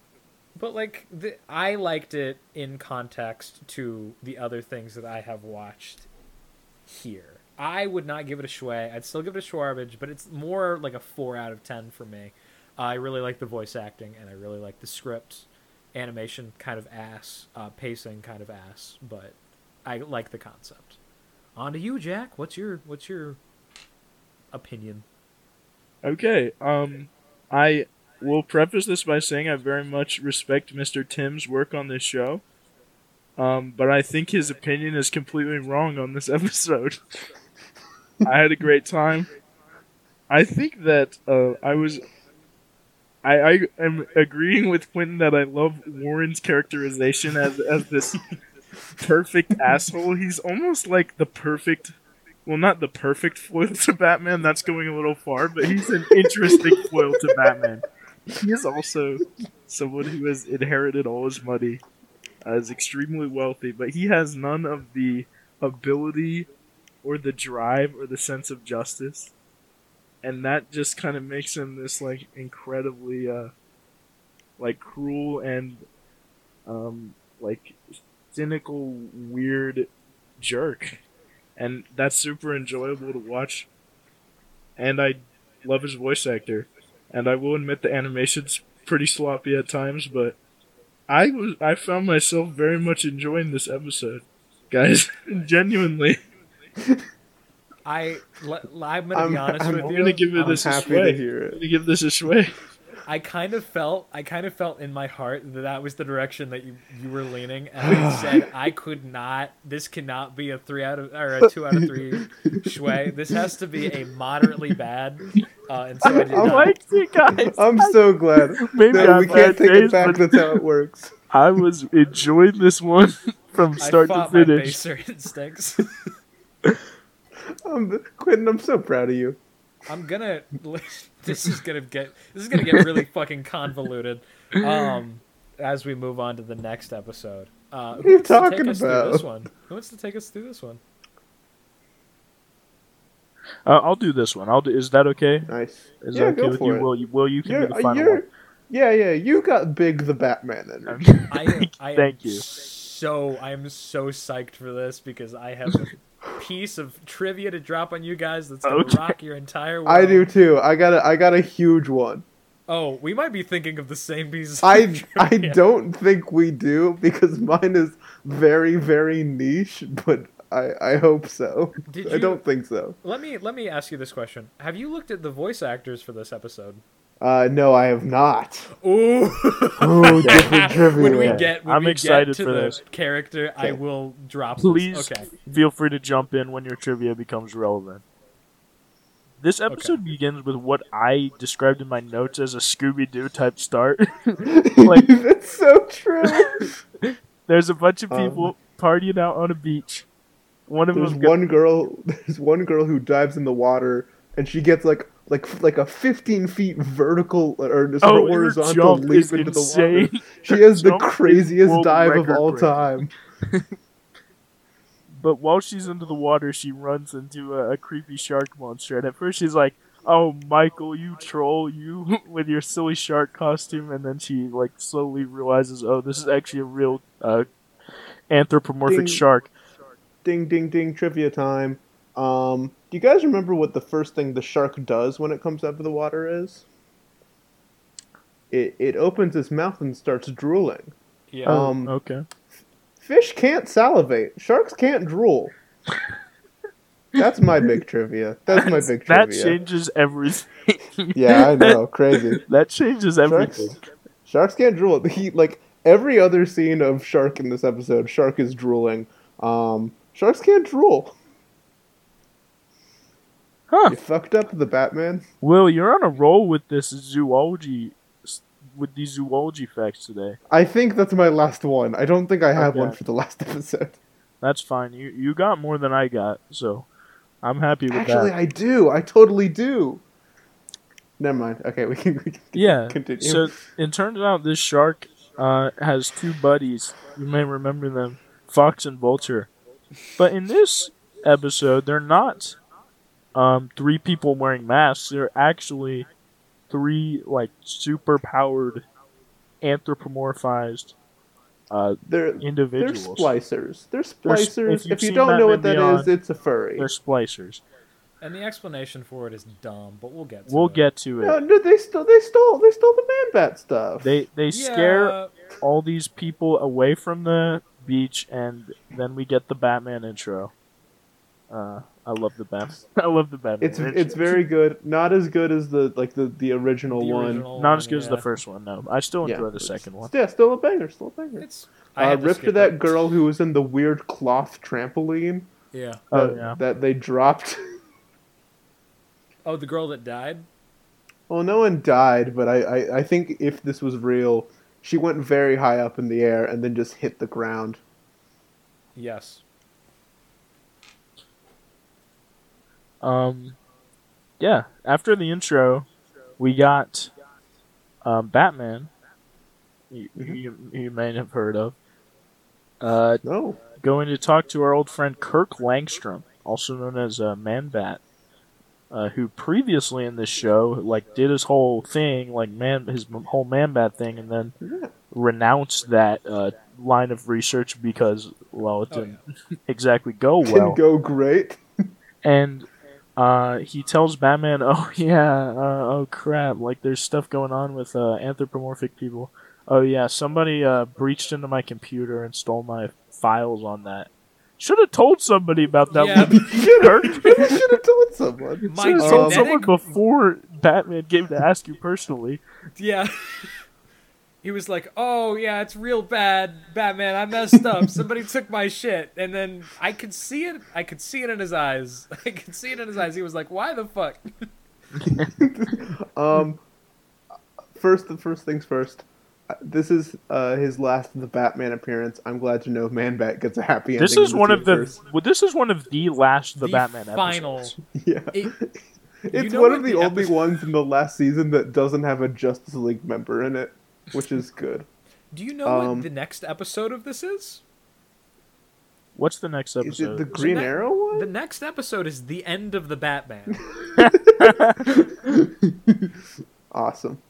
But like, the, I liked it in context to the other things that I have watched here. I would not give it a Schway. I'd still give it a Shwarbage, but it's more like a four out of ten for me. I really like the voice acting, and I really like the script. Animation kind of ass, uh, pacing kind of ass, but I like the concept. On to you, Jack. What's your what's your opinion? Okay, um, I will preface this by saying I very much respect Mr. Timm's work on this show. Um, but I think his opinion is completely wrong on this episode. I had a great time. I think that uh, I was. I, I am agreeing with Quentin that I love Warren's characterization as as this perfect asshole. He's almost like the perfect well, not the perfect foil to Batman. That's going a little far, but he's an interesting foil to Batman. He is also someone who has inherited all his money, uh, is extremely wealthy, but he has none of the ability, or the drive, or the sense of justice, and that just kind of makes him this like incredibly, uh, like cruel and, um, like cynical, weird jerk. And that's super enjoyable to watch. And I love his voice actor, and I will admit the animation's pretty sloppy at times, but I was I found myself very much enjoying this episode, guys. Genuinely, I le- I'm gonna be I'm- honest I'm with I'm gonna give it I'm this a happy sway. to hear it. I'm gonna give this a sway. I kind of felt I kind of felt in my heart that that was the direction that you you were leaning, and I said I could not. This cannot be a three out of or a two out of three Schway. This has to be a moderately bad. Uh, and so I did I not. liked it, guys. I'm so glad Maybe that on we can't bad take days, it back. That's how it works. I was enjoying this one from I start to fought my finish. baser instincts. Um, Quentin, I'm so proud of you. I'm gonna. This is gonna get. This is gonna get really fucking convoluted. Um, as we move on to the next episode. Uh, who are you wants to take talking us through about? this one? Who wants to take us through this one? Uh, I'll do this one. I'll do. Is that okay? Nice. Is yeah, that okay go with for you? it. Will you? Will you can You're, do the final one? yeah, yeah. You got big the Batman energy. I am. I am Thank you. So I am so psyched for this because I have a piece of trivia to drop on you guys that's gonna Okay. rock your entire world. I do too. I got a, I got a huge one. Oh, we might be thinking of the same piece. of I I don't think we do because mine is very very niche, but I I hope so. Did I you- don't think so. Let me let me ask you this question: Have you looked at the voice actors for this episode? Uh, no, I have not. Ooh. Oh, different trivia. when we get when I'm we excited get to for the this. character, I will drop. Please This. Okay. feel free to jump in when your trivia becomes relevant. This episode begins with what I described in my notes as a Scooby Doo type start. like- That's so true. There's a bunch of Um, people partying out on a beach. One of There's one girl. There's one girl who dives in the water, and she gets like like like a 15 feet vertical or just Oh, her horizontal leap into the insane. water. She has the craziest dive of all time. But while she's under the water, she runs into a, a creepy shark monster. And at first, she's like, "Oh, Michael, you troll, you with your silly shark costume." And then she like slowly realizes, "Oh, this is actually a real uh, anthropomorphic Ding. shark. Ding ding ding trivia time. Um, do you guys remember what the first thing the shark does when it comes out of the water is? It it opens its mouth and starts drooling. Yeah. Um, Okay. Fish can't salivate. Sharks can't drool. That's my big trivia. That's my big trivia. That changes everything. Yeah, I know, crazy. that changes Sharks, everything. sharks can't drool. He like every other scene of shark in this episode, shark is drooling. Um, sharks can't drool. Huh. You fucked up the Batman. Will, you're on a roll with this zoology, with these zoology facts today. I think that's my last one. I don't think I have one for the last episode. That's fine. You you got more than I got, so I'm happy with Actually, that. I do. I totally do. Never mind. Okay, we can, we can Yeah. continue. So it turns out this shark uh, has two buddies. You may remember them, Fox and Vulture. But in this episode, they're not um, three people wearing masks. They're actually three like super powered, anthropomorphized uh, they're individuals. they're splicers. They're They're splicers. if you've if you don't know what Batman that is, Beyond, it's a furry. They're splicers. and the explanation for it is dumb, but we'll get to We'll it. get to it. No, no, they stole. They stole. They stole the man bat stuff. They they scare all these people away from the beach, and then we get the Batman intro. Uh, I love the Batman. I love the Batman. It's intro. it's very good. Not as good as the like the the original the one. original not one, as good as the first one. No, I still Yeah, enjoy the second one. Yeah, still a banger. Still a banger. It's I Uh, had to rip to skip that it. girl who was in the weird cloth trampoline Yeah. Oh, that, yeah. that they dropped. Oh, the girl that died. well, no one died, but I, I, I think if this was real, she went very high up in the air and then just hit the ground. Yes. Um, yeah. After the intro, we got um, Batman. You, Mhm. you, you may have heard of. Uh, No. going to talk to our old friend Kirk Langstrom, also known as uh, Man Bat, uh, who previously in this show like did his whole thing, like man his m- whole Man Bat thing, and then Yeah. renounced that uh, line of research because well, it Oh, didn't exactly go Didn't well, go great. and. Uh, he tells Batman, "Oh yeah, uh, oh crap! Like there's stuff going on with uh, anthropomorphic people. Oh yeah, somebody uh, breached into my computer and stole my files on that. Should have told somebody about that. Yeah. Kirk. you should have told someone. My Should have told someone before Batman came to ask you personally. Yeah. he was like, "Oh yeah, it's real bad, Batman. I messed up. Somebody took my shit." And then I could see it. I could see it in his eyes. I could see it in his eyes. He was like, "Why the fuck?" Um, first, the first things first. This is uh, his last of the Batman appearance. I'm glad to know Man Bat gets a happy ending. This is in one of the. universe. Well, this is one of the last the, The Batman final. episodes. Yeah, It- it's one of the, the only episode- ones in the last season that doesn't have a Justice League member in it, which is good. Do you know Um, what the next episode of this is? What's the next Is episode? it the Green that- Arrow one? The next episode is the end of the Batman. Awesome.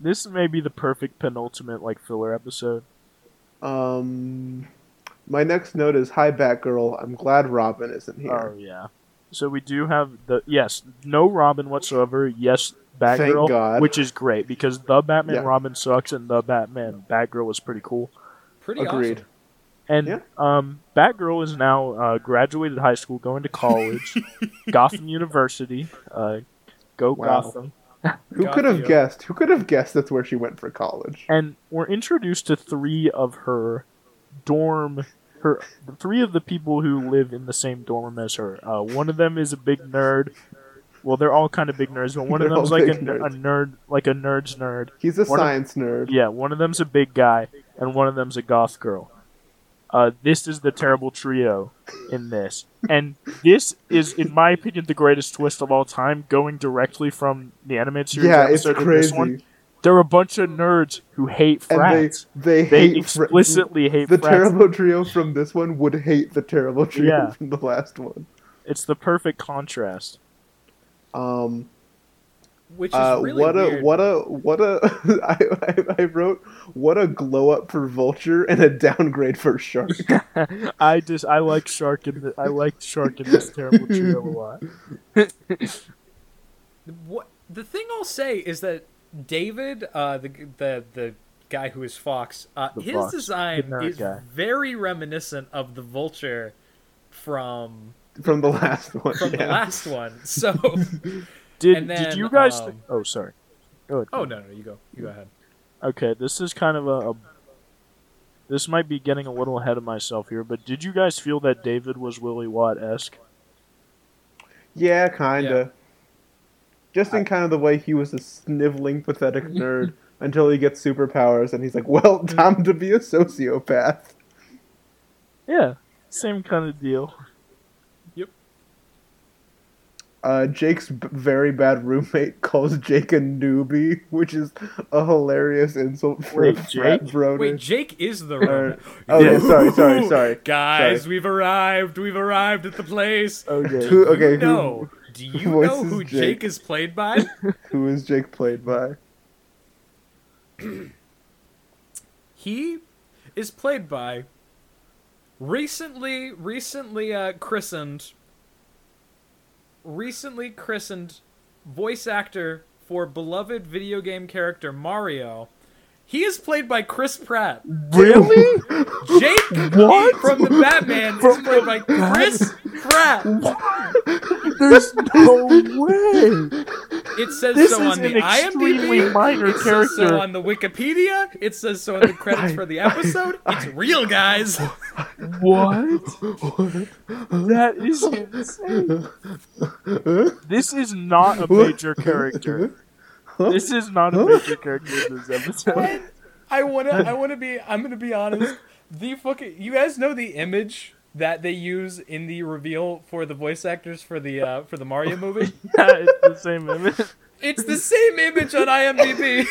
This may be the perfect penultimate like filler episode. Um, my next note is Hi Batgirl. I'm glad Robin isn't here. Oh yeah. So we do have the yes, no Robin whatsoever. Yes, Batgirl, God. which is great because the Batman Yeah. Robin sucks and the Batman Batgirl was pretty cool. Pretty Agreed. awesome. And Yeah. um, Batgirl is now uh, graduated high school, going to college, Gotham University. Uh, go Wow. Gotham! Who could have guessed? Who could have guessed that's where she went for college? And we're introduced to three of her dorm. Her three of the people who live in the same dorm as her. Uh, one of them is a big nerd. Well, they're all kind of big nerds, but one of them's like a, a nerd, like a nerd's nerd. He's a One of- science nerd. Yeah, one of them's a big guy, and one of them's a goth girl. Uh, this is the terrible trio in this, and this is, in my opinion, the greatest twist of all time. Going directly from the animated series Yeah, it's episode to this one, crazy. they're a bunch of nerds who hate And they they They, hate fr- explicitly hate the frats. terrible trio from this one would hate the terrible trio Yeah. from the last one. It's the perfect contrast. Um, which is Uh, really what weird. a what a what a I, I, I wrote what a glow up for Vulture and a downgrade for Shark. I just I like Shark in the, I like Shark in this terrible trio a lot. what the thing I'll say is that David, uh, the the the guy who is Fox, uh, his Fox. design is guy. very reminiscent of the Vulture from from the last one. from the last one. So, Did And did you guys? um, oh, sorry. Go ahead. oh no, no, you go, you go ahead. Okay, this is kind of a, a. This might be getting a little ahead of myself here, but did you guys feel that David was Willie Watt esque? Yeah, kinda. Yeah. Just in kind of the way he was a sniveling, pathetic nerd until he gets superpowers and he's like, "Well, time to be a sociopath." Yeah, same kind of deal. Uh, Jake's b- very bad roommate calls Jake a newbie, which is a hilarious insult for Wait, a frat Jake? broder. Wait, Jake is the Or- robot. oh yeah, sorry, sorry, sorry. Guys, Sorry. we've arrived. We've arrived at the place. Okay. Who, okay, who, No, do you know is who Jake? Jake is played by? who is Jake played by? he is played by recently recently uh, christened recently christened voice actor for beloved video game character Mario. He is played by Chris Pratt. Really? Jake What? from the Batman is played by Chris Pratt. There's no way. It says This so on the extremely IMDb. minor it says character. so on the Wikipedia. It says so in the credits for the episode. It's real, guys. What? That is insane. This is not a major character. This is not a major character in this episode. I wanna, I wanna be, I'm gonna be honest. The fucking, you guys know the image that they use in the reveal for the voice actors for the uh, for the Mario movie. Yeah, it's the same image. It's the same image on IMDb.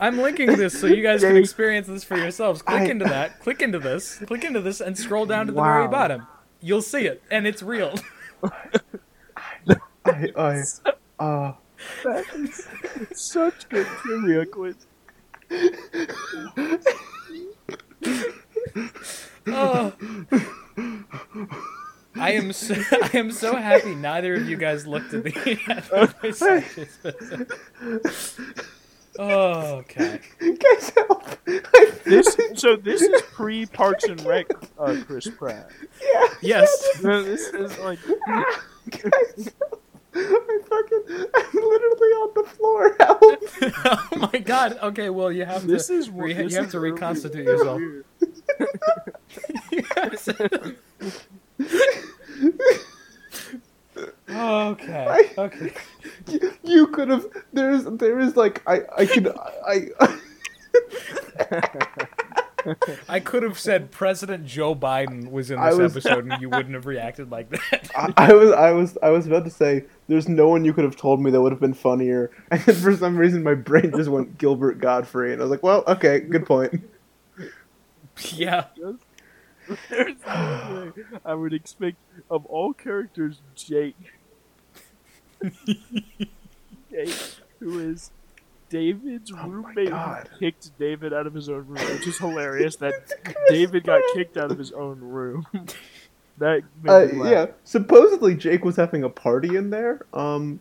I'm linking this so you guys can experience this for yourselves. Click I- into that. Click into this. Click into this and scroll down to the very bottom. You'll see it, and it's real. I, I, uh, That is such good trivia quiz. Oh. I am so I am so happy neither of you guys looked at the, at the voice actors. Oh, okay. guys help! This so this is pre Parks and Rec uh, Chris Pratt. yeah, Yes. No, this is like guys, I fucking, I'm literally on the floor. Help! oh my god. Okay, well you have this to is re- this you have to reconstitute weird. yourself. okay. Okay. You, you could have. There's, there is like, I, I can, I, I I could have said President Joe Biden was in this was- episode and you wouldn't have reacted like that. I, I was, I was, I was about to say, there's no one you could have told me that would have been funnier, and then for some reason my brain just went Gilbert Gottfried, and I was like, well, okay, good point. yeah. There's no way I would expect of all characters Jake. Jake, who is David's Oh roommate kicked David out of his own room, which is hilarious that David got kicked out of his own room. that Uh, yeah, supposedly Jake was having a party in there. Um,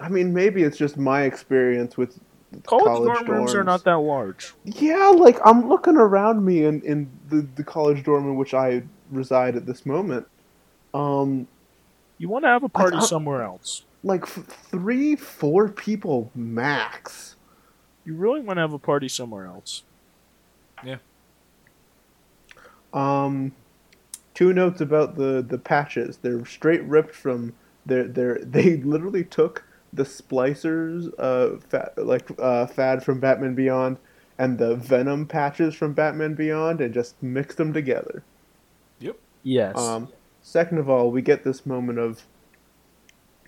I mean, maybe it's just my experience with College, college dorm rooms are not that large. Yeah, like I'm looking around me in, in the, the college dorm in which I reside at this moment. Um, You want to have a party somewhere else. Like three, four people max. You really want to have a party somewhere else. Yeah. Um, two notes about the the patches. They're straight ripped from their their. They literally took the splicers, uh, fa- like uh, fad from Batman Beyond, and the Venom patches from Batman Beyond, and just mixed them together. Yep. Yes. Um, second of all, we get this moment of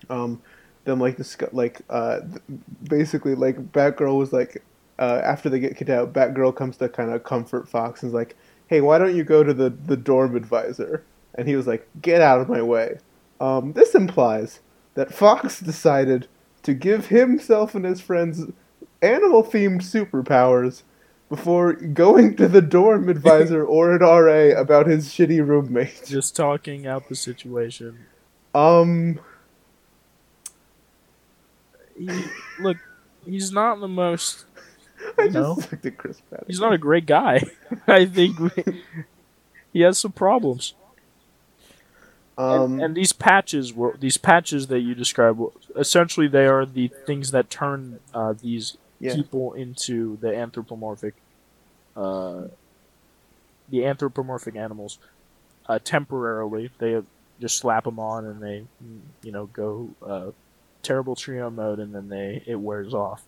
um, them like discuss, like uh, basically like Batgirl was like uh, after they get kicked out, Batgirl comes to kind of comfort Fox and is like, "Hey, why don't you go to the the dorm advisor?" and he was like, "Get out of my way." Um, this implies that Fox decided to give himself and his friends animal-themed superpowers before going to the dorm advisor or an RA about his shitty roommate. Just talking out the situation. Um, He, look, he's not the most. I just looked at Chris Pratt. He's not a great guy. I think we, he has some problems. Um, and, and these patches were these patches that you described. Essentially, they are the things that turn uh, these yeah. people into the anthropomorphic, uh, the anthropomorphic animals. Uh, temporarily, they just slap them on and they, you know, go uh, terrible trio mode, and then they it wears off.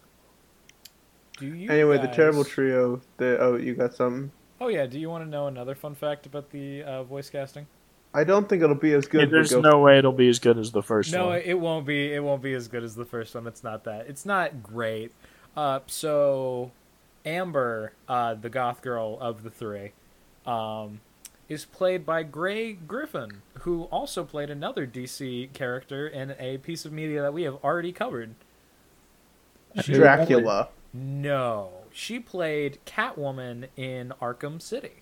Do you Anyway, the terrible trio. The oh, you got something? Oh yeah. Do you want to know another fun fact about the uh, voice casting? I don't think it'll be as good. Yeah, there's go- no way it'll be as good as the first No, one. No, it won't be. It won't be as good as the first one. It's not that. It's not great. Uh, so Amber, uh, the goth girl of the three, um, is played by Grey Griffin, who also played another DC character in a piece of media that we have already covered. Dracula. No, she played Catwoman in Arkham City.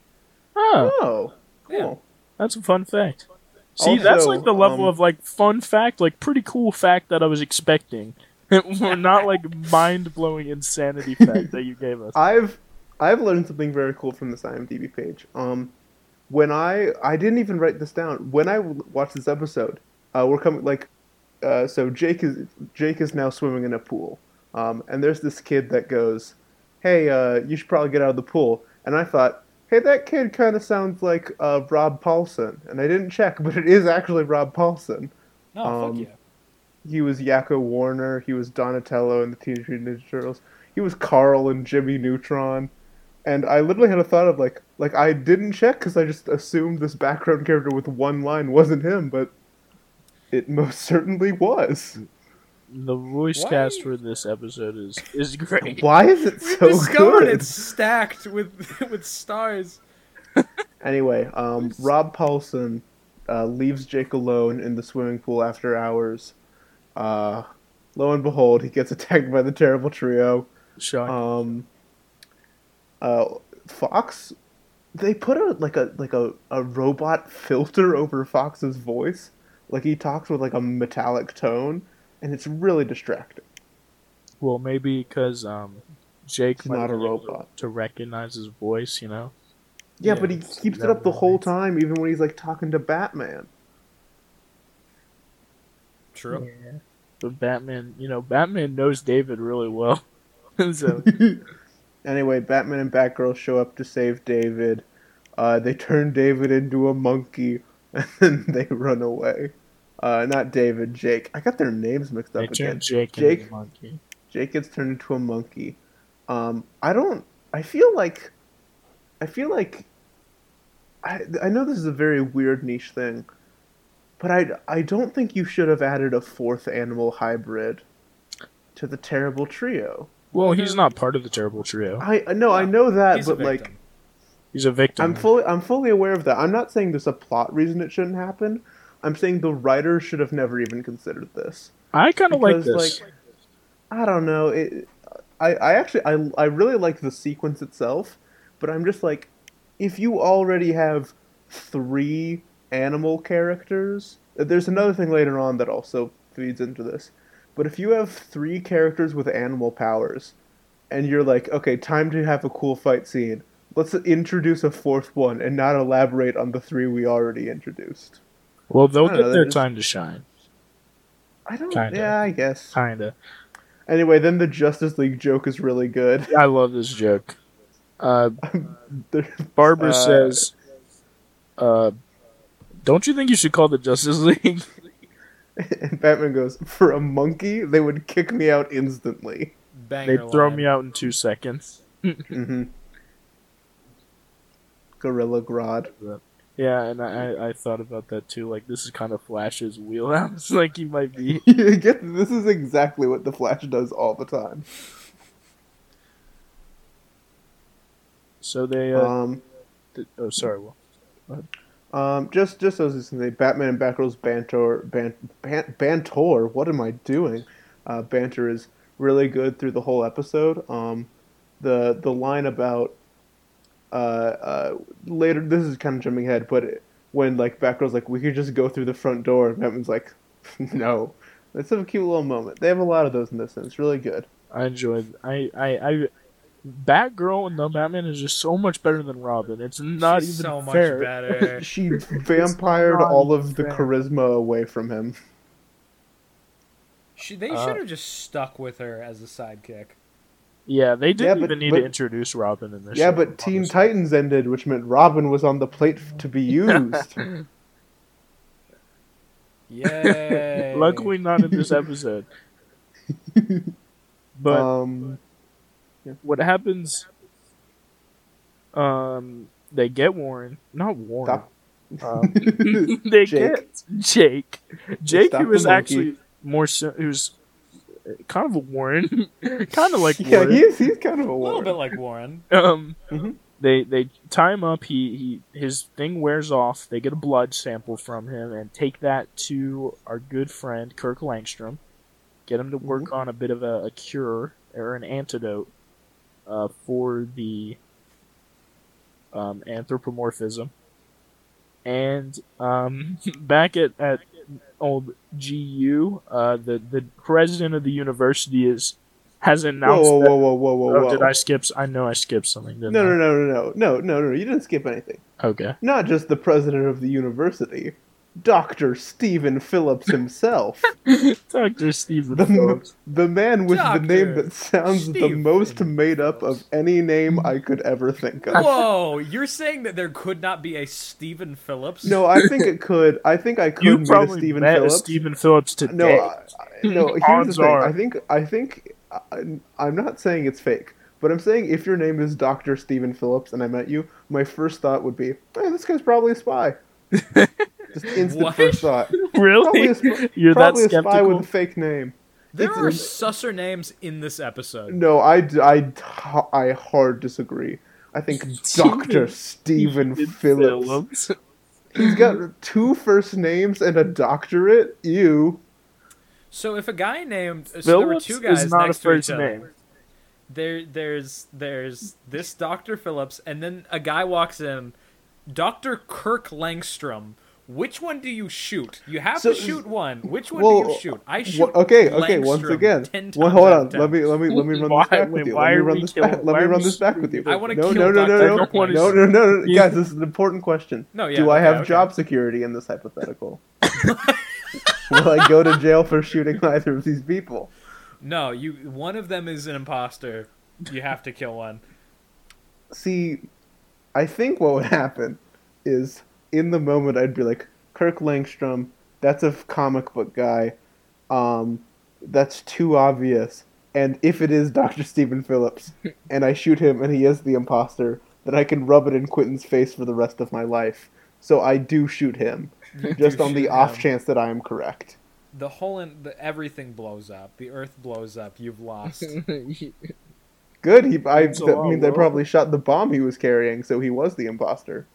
Oh, Oh, Yeah. cool. that's a fun fact. See, that's like the level um, of like fun fact, like pretty cool fact that I was expecting. Not like mind blowing insanity fact that you gave us. I've I've learned something very cool from this IMDb page. Um, when I I didn't even write this down. When I watched this episode, uh, we're coming like, uh, so Jake is Jake is now swimming in a pool. Um, and there's this kid that goes, "Hey, uh, you should probably get out of the pool." And I thought, "Hey, that kid kind of sounds like uh, Rob Paulsen." And I didn't check, but it is actually Rob Paulsen. No, Um, fuck yeah. He was Yakko Warner. He was Donatello in the Teenage Mutant Ninja Turtles. He was Carl in Jimmy Neutron. And I literally had a thought of like, like I didn't check because I just assumed this background character with one line wasn't him, but it most certainly was. The voice Why- cast for this episode is is great. Why is it We so discovered good? it's stacked with with stars. Anyway, um, Rob Paulsen uh, leaves Jake alone in the swimming pool after hours. Uh, lo and behold, he gets attacked by the terrible trio. Shocking. um uh fox they put a like a like a, a robot filter over fox's voice like he talks with like a metallic tone and it's really distracting well, maybe because um, Jake He's not a be able to- robot. to recognize his voice. You know. yeah, Yeah, but he keeps it up the whole makes- time even when he's like talking to batman True. But Batman, you know, Batman knows David really well. so anyway batman and batgirl show up to save david uh they turn david into a monkey and then they run away uh not david jake i got their names mixed up they again Jake, Jake- into a monkey. Jake gets turned into a monkey. Um, I don't. I feel like. I feel like. I I know this is a very weird niche thing, but I I don't think you should have added a fourth animal hybrid to the terrible trio. Well, he's not part of the terrible trio. I no, I know that, He's a but like victim. He's a victim. I'm fully I'm fully aware of that. I'm not saying there's a plot reason it shouldn't happen. I'm saying the writer should have never even considered this. I kind of like because, this. like, I don't know. It, I, I actually, I, I really like the sequence itself, but I'm just like, if you already have three animal characters, there's another thing later on that also feeds into this. But if you have three characters with animal powers, and you're like, okay, time to have a cool fight scene. Let's introduce a fourth one and not elaborate on the three we already introduced. well, they'll get know, their there's- time to shine. I don't. Kinda. Yeah, I guess. Kinda. Anyway, then the Justice League joke is really good. I love this joke. Uh, Barbara Uh, says, uh, "Don't you think you should call the Justice League?" And Batman goes, "For a monkey, they would kick me out instantly." Banger They'd throw line. me out in two seconds. hmm Gorilla Grodd. Yeah, and I, I thought about that too. Like this is kind of Flash's wheelhouse. like he might be. Get this is exactly what the Flash does all the time. So they. Uh, Um, th- oh, sorry. Well, Um, just just as I was Batman and Batgirl's banter, ban, ban, banter. What am I doing? Uh, banter is really good through the whole episode. Um, the the line about uh, uh, later. This is kind of jumping ahead, but when like Batgirl's like, we could just go through the front door, and Batman's like, no. It's a cute little moment. They have a lot of those in this, and it's really good. I enjoyed. I I I. Batgirl and the Batman is just so much better than Robin. It's not She's even so much fair. better. She vampired all of the charisma away from him. She, they Uh, should have just stuck with her as a sidekick. Yeah, they didn't Yeah, but- even need but- to introduce Robin in this. Yeah, show, but Teen honestly. Titans ended, which meant Robin was on the plate to be used. Yay! Luckily, not in this episode. but um, what happens? Um, they get Warren, not Warren. Stop. Um, they Jake. get Jake. Jake, Stop who the was actually more, si- who's kind of a Warren, kind of like yeah, Warren. he's he's kind of a a little bit like Warren. Um, Mhm. they they tie him up. He he his thing wears off. They get a blood sample from him and take that to our good friend Kirk Langstrom. Get him to work Mm-hmm. on a bit of a, a cure or an antidote uh, for the um, anthropomorphism. And um, back at, at old GU, uh, the the president of the university is has announced whoa, whoa, whoa, whoa, whoa, Oh, whoa! did I skip? I know I skipped something. Didn't No, I? no, no, no, no, no, no, no! You didn't skip anything. Okay. Not just the president of the university, Doctor Stephen Phillips himself, Dr. Stephen the Phillips. the man with the name that sounds the Stephen most made up of any name I could ever think of. Whoa! You're saying that there could not be a Stephen Phillips? No, I think it could. I think I could You meet a probably Stephen met a Phillips. Stephen Phillips today. No, I, I- no. Here's Odds the thing. are. I think I think I, I'm not saying it's fake, but I'm saying if your name is Doctor Stephen Phillips and I met you, my first thought would be, hey, this guy's probably a spy. Just instant What? first thought. really? Probably a, You're that probably a spy with a fake name. there It's- are it's- susser names in this episode. No, I, I, I hard disagree. I think Doctor Stephen Phillips. He's got two first names and a doctorate. You. So if a guy named so there were two guys is not next to each first other. name. There, there's there's this Doctor Phillips, and then a guy walks in, Doctor Kirk Langstrom. Which one do you shoot? You have So- to shoot one. Which one Well, do you shoot? I Wha- shoot. okay, okay. Once again, well, hold on. Let me let me let me run Why- this back with you. why Let me are run we this killing- back. Let me run this back with you. I wanna no, kill no, no, Dr. no, no, Kirk no, no, no, no, no. Guys, this is an important question. No, yeah, Do I okay, have okay. job security in this hypothetical? Will I go to jail for shooting either of these people? No, you. One of them is an imposter. You have to kill one. See, I think what would happen is in the moment I'd be like, Kirk Langstrom, that's a comic book guy. Um, that's too obvious. And if it is Dr. Stephen Phillips, and I shoot him and he is the imposter, then I can rub it in Quentin's face for the rest of my life. So I do shoot him, just on the off him. chance that I am correct. The whole in, the, everything blows up. The Earth blows up. You've lost. Good. He, I, It's a that means I probably shot the bomb he was carrying, so he was the imposter.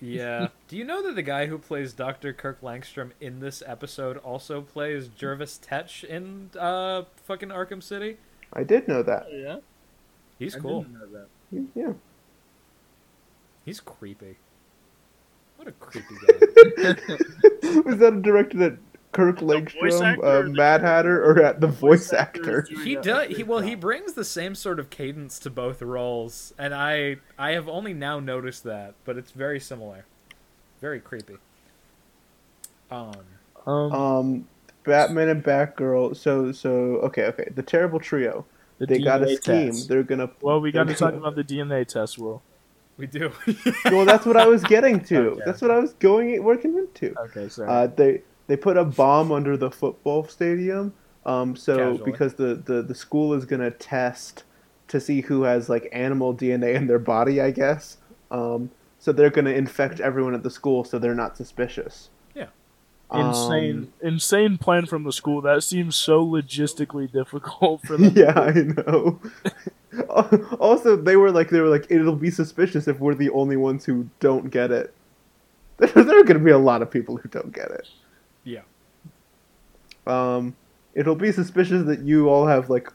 Yeah. Do you know that the guy who plays Dr. Kirk Langstrom in this episode also plays Jervis Tetch in uh fucking Arkham City? I did know that. yeah. He's I cool. didn't know that. Yeah. He's creepy. What a creepy guy. Was that a director at Kirk voice Langstrom, uh, Mad Hatter, or at the voice actor? is he does he well he brings the same sort of cadence to both roles and I I have only now noticed that, but it's very similar. Very creepy. Um Um, Um, Batman and Batgirl. So, so okay, okay. The terrible trio. the they got a DNA scheme. test. They're gonna. Well, we got to talk about the DNA test, Will. we do. Well, that's what I was getting to. Okay. That's what I was going working into. Okay, sorry. Uh, they they put a bomb under the football stadium. Um, so Casually. because the, the the school is gonna test to see who has like animal DNA in their body, I guess. Um, so they're gonna infect everyone at the school, so they're not suspicious. Yeah. insane, Um, insane plan from the school. That seems so logistically difficult for them. yeah, I know. also, they were like, they were like, it'll be suspicious if we're the only ones who don't get it. there are going to be a lot of people who don't get it. Yeah. Um, it'll be suspicious that you all have like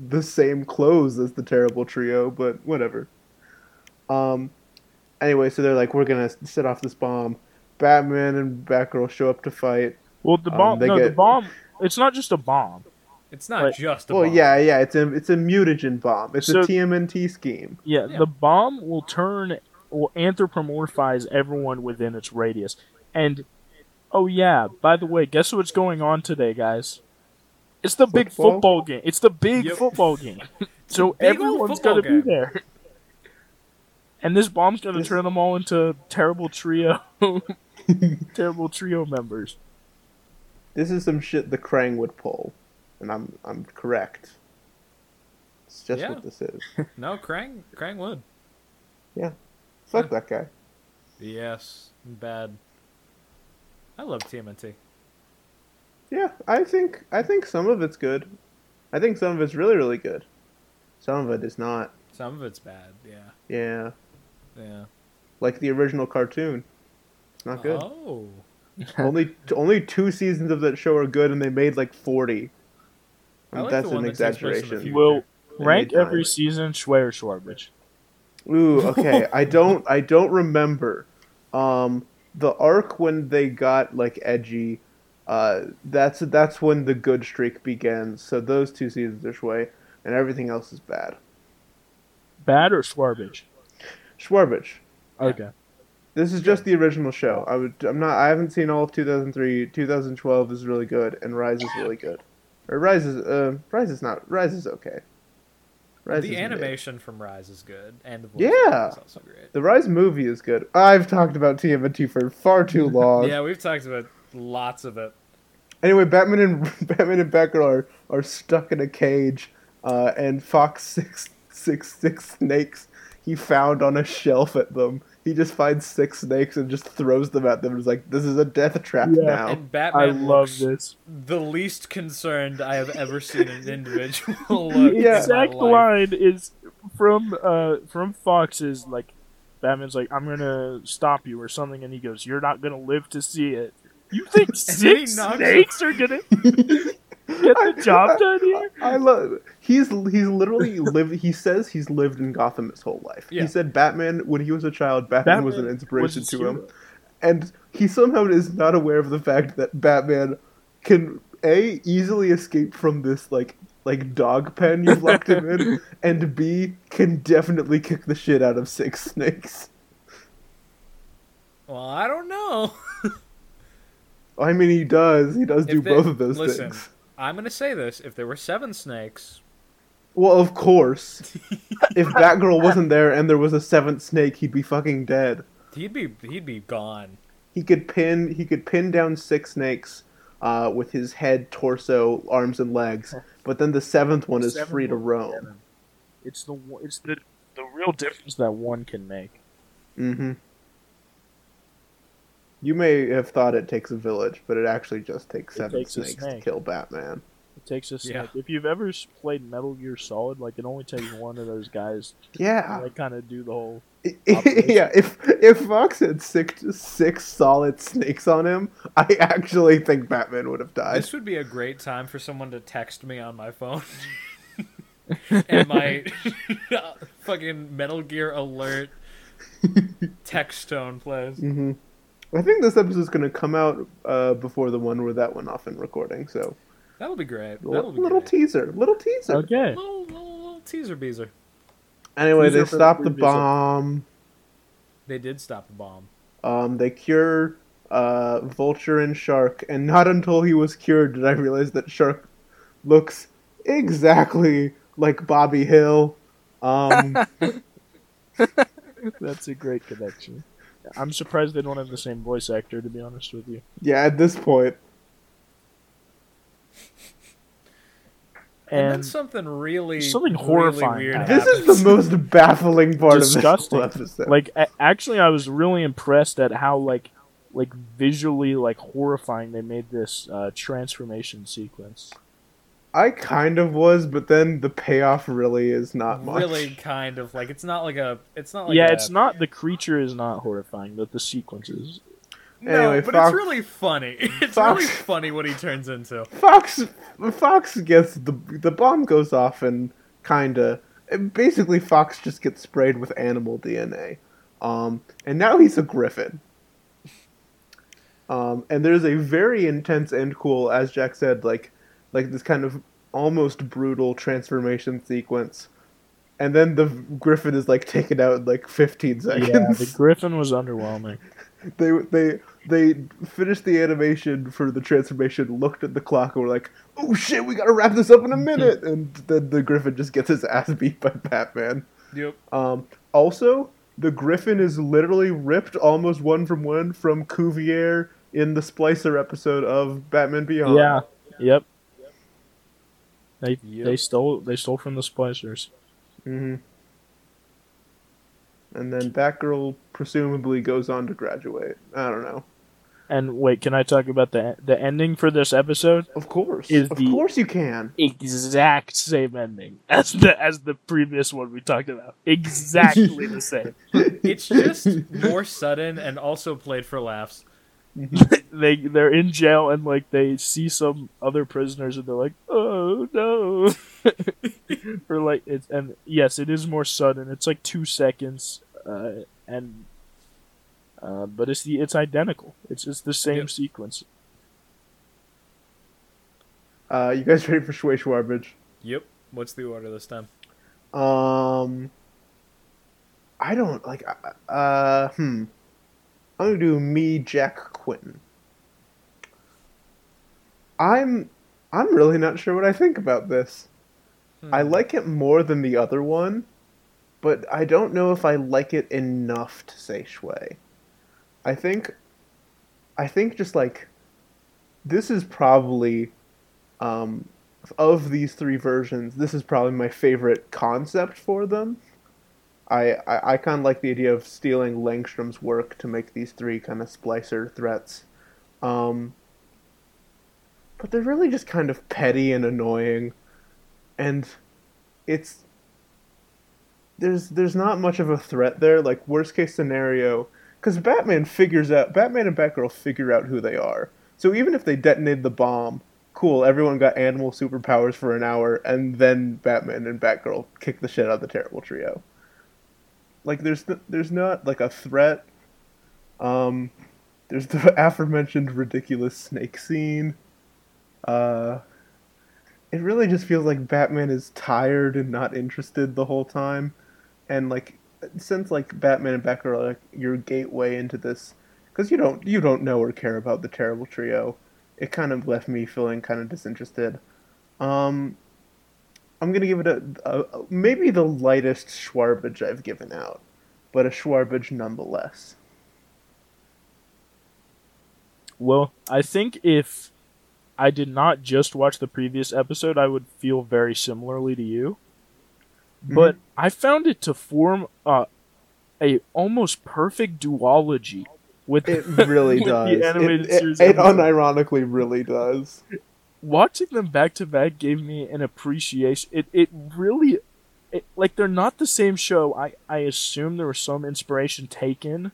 the same clothes as the terrible trio, but whatever. Um, anyway, so they're like, we're gonna set off this bomb. Batman and Batgirl show up to fight. Well, the Um, bomb. they no, the bomb. It's not just a bomb. It's not Right. just a Well, bomb. yeah, yeah, it's a it's a mutagen bomb. It's So- a TMNT scheme. Yeah, Yeah. the bomb will turn will anthropomorphize everyone within its radius. And oh yeah, by the way, guess what's going on today, guys? It's the big Football? football game. It's the big Yep. football game. so everyone's gonna be there. And this bomb's gonna This- turn them all into terrible trio, terrible trio members. This is some shit the Krang would pull, and I'm I'm correct. It's just Yeah. what this is. No, Krang, Krang would. Yeah, fuck that guy. Yes, bad. I love TMNT. Yeah, I think I think some of it's good. I think some of it's really really good. Some of it is not. Some of it's bad. Yeah, Yeah, yeah. like the original cartoon. It's not good. Oh, only only two seasons of that show are good, and they made like forty. I like that's the one an that takes place in the exaggeration. future. Will rank every season Schway or Schwarbridge. Ooh, okay. I don't I don't remember. Um the arc when they got like edgy, uh that's that's when the good streak begins. So those two seasons are Schway and everything else is bad. Bad or Schwarbridge? Shwarbage. Okay. This is just the original show. I would I'm not I haven't seen all of 2003. 2012 is really good and Rise is really good. Or Rise is uh Rise is not Rise is okay. Rise the animation from Rise is good, and the voice Yeah. is also great. The Rise movie is good. I've talked about TMNT for far too long. Yeah, we've talked about lots of it. Anyway, Batman and Batman and Batgirl are, are stuck in a cage, uh, and Fox six six six snakes he found on a shelf at them. He just finds six snakes and just throws them at them. And is like, "This is a death trap Yeah. now." And I Batman love looks this. the least concerned I have ever seen an individual look. Yeah. exact life. line is from uh from Fox is like Batman's like I'm gonna stop you or something, and he goes, "You're not gonna live to see it." You think And then he six snakes are gonna get the job done here? I love. He's he's literally lived. He says he's lived in Gotham his whole life. Yeah. He said Batman when he was a child. Batman, was an inspiration was to him, and he somehow is not aware of the fact that Batman can a easily escape from this like like dog pen you've locked him in, and b can definitely kick the shit out of six snakes. Well, I don't know. I mean, he does. He does do If they- both of those listen, things. I'm gonna say this: if there were seven snakes, Well, of course. if Batgirl wasn't there and there was a seventh snake, he'd be fucking dead. he'd be he'd be gone. He could pin he could pin down six snakes uh, with his head, torso, arms, and legs. But then the seventh one is Seven free to roam. seven. It's the it's the the real difference that one can make. Mm-hmm. You may have thought it takes a village, but it actually just takes It seven takes a snakes to kill Batman. It takes a snake. Yeah. If you've ever played Metal Gear Solid, like it only takes one of those guys Yeah, to like, kind of do the whole. yeah. If if Fox had six six solid snakes on him, I actually think Batman would have died. This would be a great time for someone to text me on my phone. and my fucking Metal Gear alert text tone plays. hmm I think this episode's going to come out uh, before the one where that went off in recording. So That'll be great. little, That'll be little great. teaser, little teaser. Okay. little, little, little teaser beezer. Anyway, Teaser they for the stop the bomb. They did stop the bomb. Um, they cure uh, Vulture and Shark, and not until he was cured did I realize that Shark looks exactly like Bobby Hill. Um, That's a great connection. I'm surprised they don't have the same voice actor, to be honest with you. yeah, at this point, And, then something really, something really horrifying weird happened. this is the most baffling part disgusting. of this whole episode. Like, a- actually, I was really impressed at how like, like visually like horrifying they made this uh, transformation sequence. I kind of was, but then the payoff really is not much. Really, kind of like it's not like a. It's not like yeah, a- it's not the creature is not horrifying, but the sequences. No, Anyway, but Fox- it's really funny. It's Fox- really funny what he turns into. Fox Fox gets the the bomb goes off and kinda basically Fox just gets sprayed with animal DNA, um, and now he's a griffin. Um, and there's a very intense and cool, as Jack said, like like this kind of almost brutal transformation sequence, and then the griffin is like taken out in like 15 seconds. Yeah, the griffin was underwhelming. they they they finished the animation for the transformation, looked at the clock, and were like, "Oh shit, we gotta wrap this up in a minute." and then the Griffin just gets his ass beat by Batman. Yep. Um, also, the Griffin is literally ripped almost one from one from Cuvier in the Splicer episode of Batman Beyond. Yeah. Yep. They Yep. they stole they stole from the splicers. hmm And then Batgirl presumably goes on to graduate. I don't know. And wait, can I talk about the the ending for this episode? Of course, Is of the- course you can. Exact same ending as the as the previous one we talked about. Exactly the same. It's just more sudden and also played for laughs. They they're in jail and like they see some other prisoners and they're like, oh no, or like it's and yes, it is more sudden. It's like two seconds, uh, and uh, but it's the it's identical. It's just the same Yep. sequence. Uh, you guys ready for Schway Shwarbage? Yep. What's the order this time? Um, I don't like. uh, Uh, hmm. I'm gonna do me, Jack Quinton. I'm, I'm really not sure what I think about this. I Hmm. like it more than the other one, but I don't know if I like it enough to say Schway. I think, I think just like, this is probably, um, of these three versions, this is probably my favorite concept for them. I, I, I kind of like the idea of stealing Langstrom's work to make these three kind of splicer threats. Um, but they're really just kind of petty and annoying. And it's there's there's not much of a threat there. Like worst case scenario, because Batman figures out Batman and Batgirl figure out who they are. So even if they detonated the bomb, cool, everyone got animal superpowers for an hour, and then Batman and Batgirl kick the shit out of the terrible trio. Like there's n- there's not like a threat. Um, there's the aforementioned ridiculous snake scene. Uh, it really just feels like Batman is tired and not interested the whole time, and like since like Batman and Batgirl are like your gateway into this, because you don't you don't know or care about the terrible trio, it kind of left me feeling kind of disinterested. Um, I'm gonna give it a, a maybe the lightest Shwarbage I've given out, but a Shwarbage nonetheless. Well, I think if I did not just watch the previous episode, I would feel very similarly to you. But I found it to form uh, a almost perfect duology with It really with does. The animated it, it, series it unironically really does. Watching them back to back gave me an appreciation. It it really, it, like they're not the same show. I I assume there was some inspiration taken.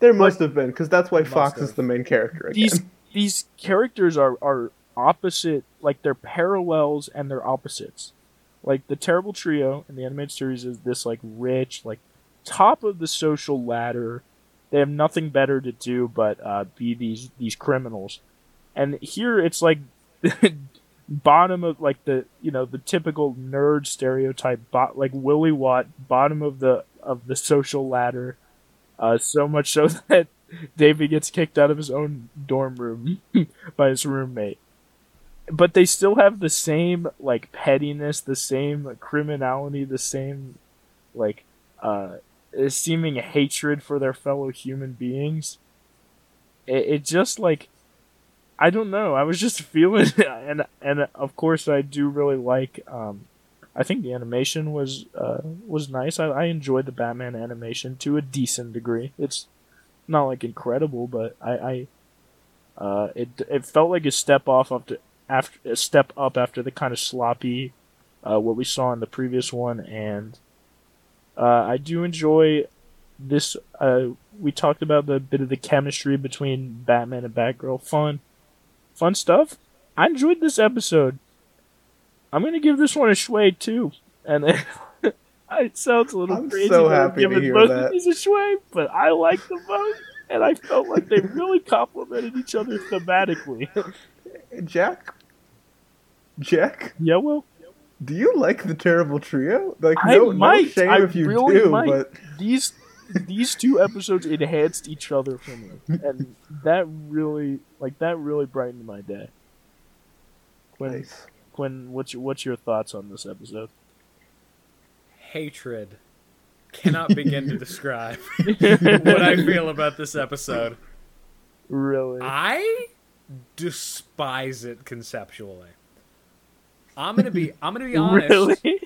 There must have been because that's why Fox is the main character. Again. these these characters are are opposite like they're parallels and they're opposites like the terrible trio in the animated series is this like rich like top of the social ladder. They have nothing better to do but uh, be these these criminals. And here it's like bottom of like the you know the typical nerd stereotype bot like willy watt bottom of the of the social ladder. Uh, so much so that David gets kicked out of his own dorm room by his roommate. But they still have the same like pettiness, the same criminality, the same like uh seeming hatred for their fellow human beings. It, it just like I don't know. I was just feeling and and of course I do really like um I think the animation was uh, was nice. I, I enjoyed the Batman animation to a decent degree. It's not like incredible, but I, I uh, it it felt like a step off after after a step up after the kind of sloppy uh, what we saw in the previous one, and uh, I do enjoy this. Uh, we talked about the bit of the chemistry between Batman and Batgirl. Fun, fun stuff. I enjoyed this episode. I'm gonna give this one a Schway too, and then it sounds a little I'm crazy. so I'm happy to hear both that. of these a Schway, but I like them both, and I felt like they really complemented each other thematically. Jack, Jack, yeah, well, do you like the terrible trio? Like, I no, might. no shame I if you really do, might. but these these two episodes enhanced each other for me, and that really like that really brightened my day. Quinn, nice. Quinn, what's your what's your thoughts on this episode? Hatred cannot begin to describe what I feel about this episode. really? I despise it conceptually. I'm gonna be I'm gonna be honest. Really?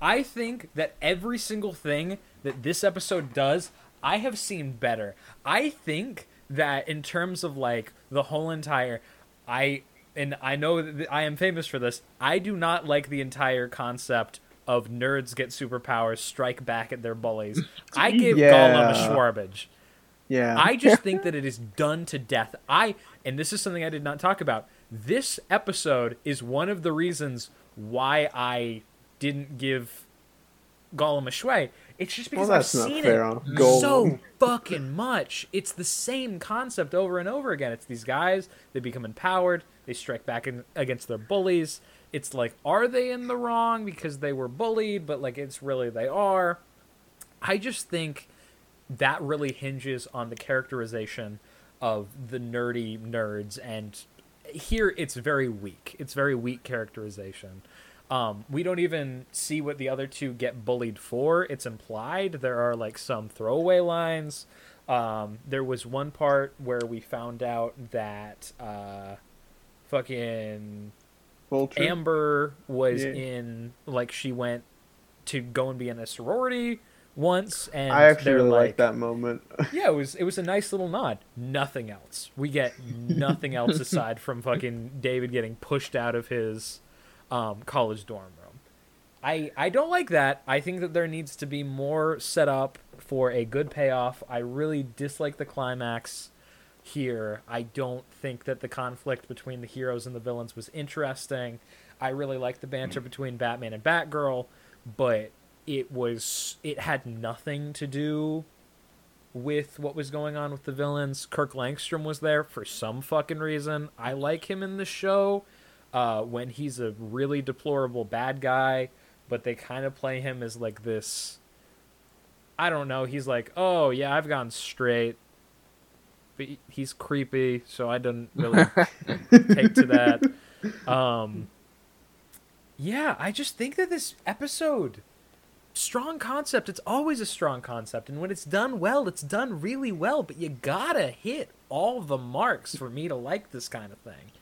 I think that every single thing that this episode does, I have seen better. I think that in terms of like the whole entire, I and I know that I am famous for this. I do not like the entire concept of nerds get superpowers, strike back at their bullies. I give Gollum a Yeah. Shwarbage. Yeah. I just think that it is done to death. I and this is something I did not talk about. This episode is one of the reasons why I didn't give Gollum a Schway. It's just because Well, I've seen fair it so fucking much. It's the same concept over and over again. It's these guys, they become empowered, they strike back in, against their bullies. It's like, are they in the wrong because they were bullied, but like it's really they are. I just think that really hinges on the characterization of the nerdy nerds and here it's very weak. It's very weak characterization. Um, we don't even see what the other two get bullied for. It's implied. There are like some throwaway lines. Um, there was one part where we found out that uh, fucking Vulture. Amber was Yeah. in like she went to go and be in a sorority once, and I actually really like, like that moment. yeah, it was it was a nice little nod. Nothing else. We get nothing else aside from fucking David getting pushed out of his um, college dorm room. I I don't like that. I think that there needs to be more set up for a good payoff. I really dislike the climax here. I don't think that the conflict between the heroes and the villains was interesting. I really like the banter between Batman and Batgirl, but it was it had nothing to do with what was going on with the villains. Kirk Langstrom was there for some fucking reason. I like him in the show uh, when he's a really deplorable bad guy, but they kind of play him as like this. I don't know. He's like, oh yeah, I've gone straight, but he's creepy, so I didn't really take to that. Um, yeah, I just think that this episode strong concept it's always a strong concept and when it's done well it's done really well but you gotta hit all the marks for me to like this kind of thing.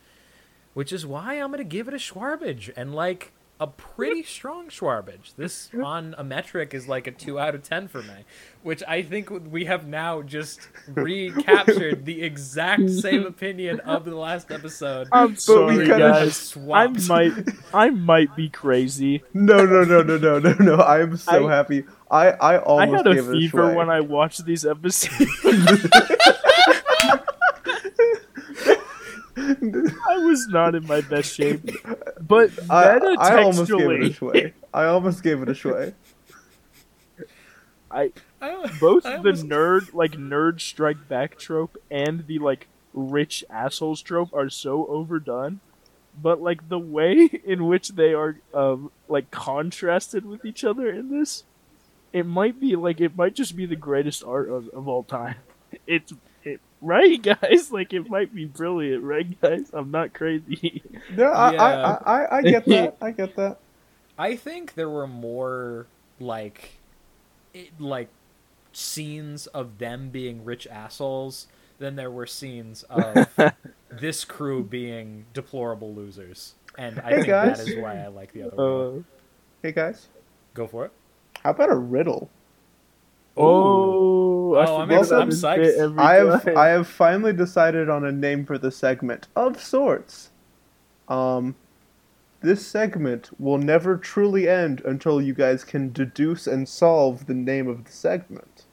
Which is why i'm gonna give it a shwarbage and like a pretty strong shwarbage this on a metric is like a 2 out of 10 for me which i think we have now just recaptured the exact same opinion of the last episode um, I'm sorry, kinda guys. I might I might be crazy. no, no, no, no, no, no, no. I am so I- happy. I, I I almost had a gave it a fever when I watched these episodes. I was not in my best shape, but I, I almost gave it a textually, Schway. I almost gave it a Schway. I I both I the nerd like nerd strike back trope and the like rich assholes trope are so overdone but like the way in which they are um like contrasted with each other in this it might be like it might just be the greatest art of, of all time it's it, right guys like it might be brilliant right guys i'm not crazy No, I, Yeah. I, I, I get that. I get that. I think there were more like it, like scenes of them being rich assholes than there were scenes of this crew being deplorable losers. And I Hey, think guys. that is why I like the other one. uh, Hey guys, Go for it. how about a riddle? Oh, I Oh, I'm ex- I'm psyched. I have time. I have finally decided on a name for the segment of sorts. Um, this segment will never truly end until you guys can deduce and solve the name of the segment.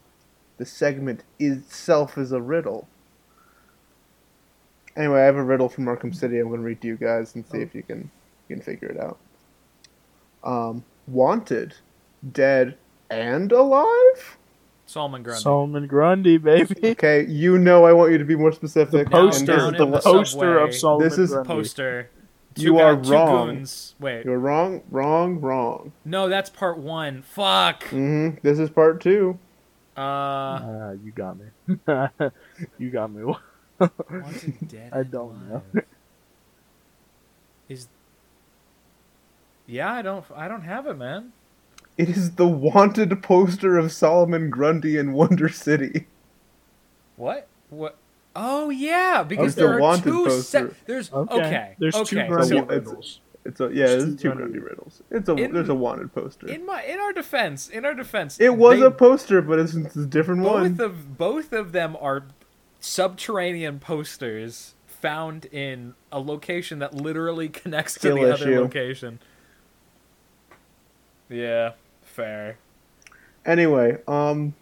The segment itself is a riddle. Anyway, I have a riddle from Arkham City. I'm going to read to you guys and see if you can you can figure it out. Um, wanted, dead, and alive. Solomon Grundy. Solomon Grundy, baby. Okay, you know I want you to be more specific. The poster, this is the the poster subway. of Solomon This is- Grundy. poster. You Two are guy- two wrong. goons. Wait, You're wrong, wrong, wrong. no, that's part one. Fuck. Mm-hmm. This is part two. Uh, Ah, you got me. you got me. dead. I don't know. Is yeah, I don't. I don't have it, man. It is the wanted poster of Solomon Grundy in Wonder City. What? What? Oh yeah, because It's the there are two. Se- there's Okay. okay. There's two. Grundy so riddles. It's a yeah, It's it's two two Grundy. Grundy riddles. It's a In- there's a wanted poster. in my in our defense, in our defense, it was they- a poster, but it's, it's a different both one. of both of them are subterranean posters found in a location that literally connects to Skill the other location. Yeah, fair. Anyway, um,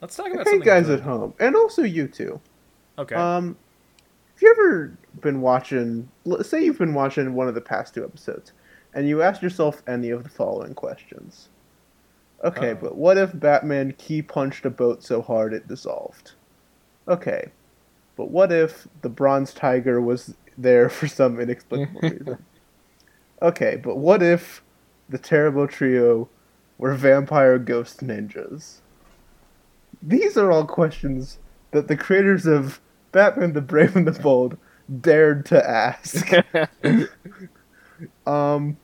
Let's talk about hey guys good. at home, and also you too. Okay. Um, have you ever been watching? Let's say you've been watching one of the past two episodes, and you asked yourself any of the following questions. Okay, Oh. but what if Batman key punched a boat so hard it dissolved? Okay, but what if the Bronze Tiger was there for some inexplicable reason? Okay, but what if the Terrible Trio were vampire ghost ninjas? These are all questions that the creators of Batman the Brave and the Bold dared to ask. um,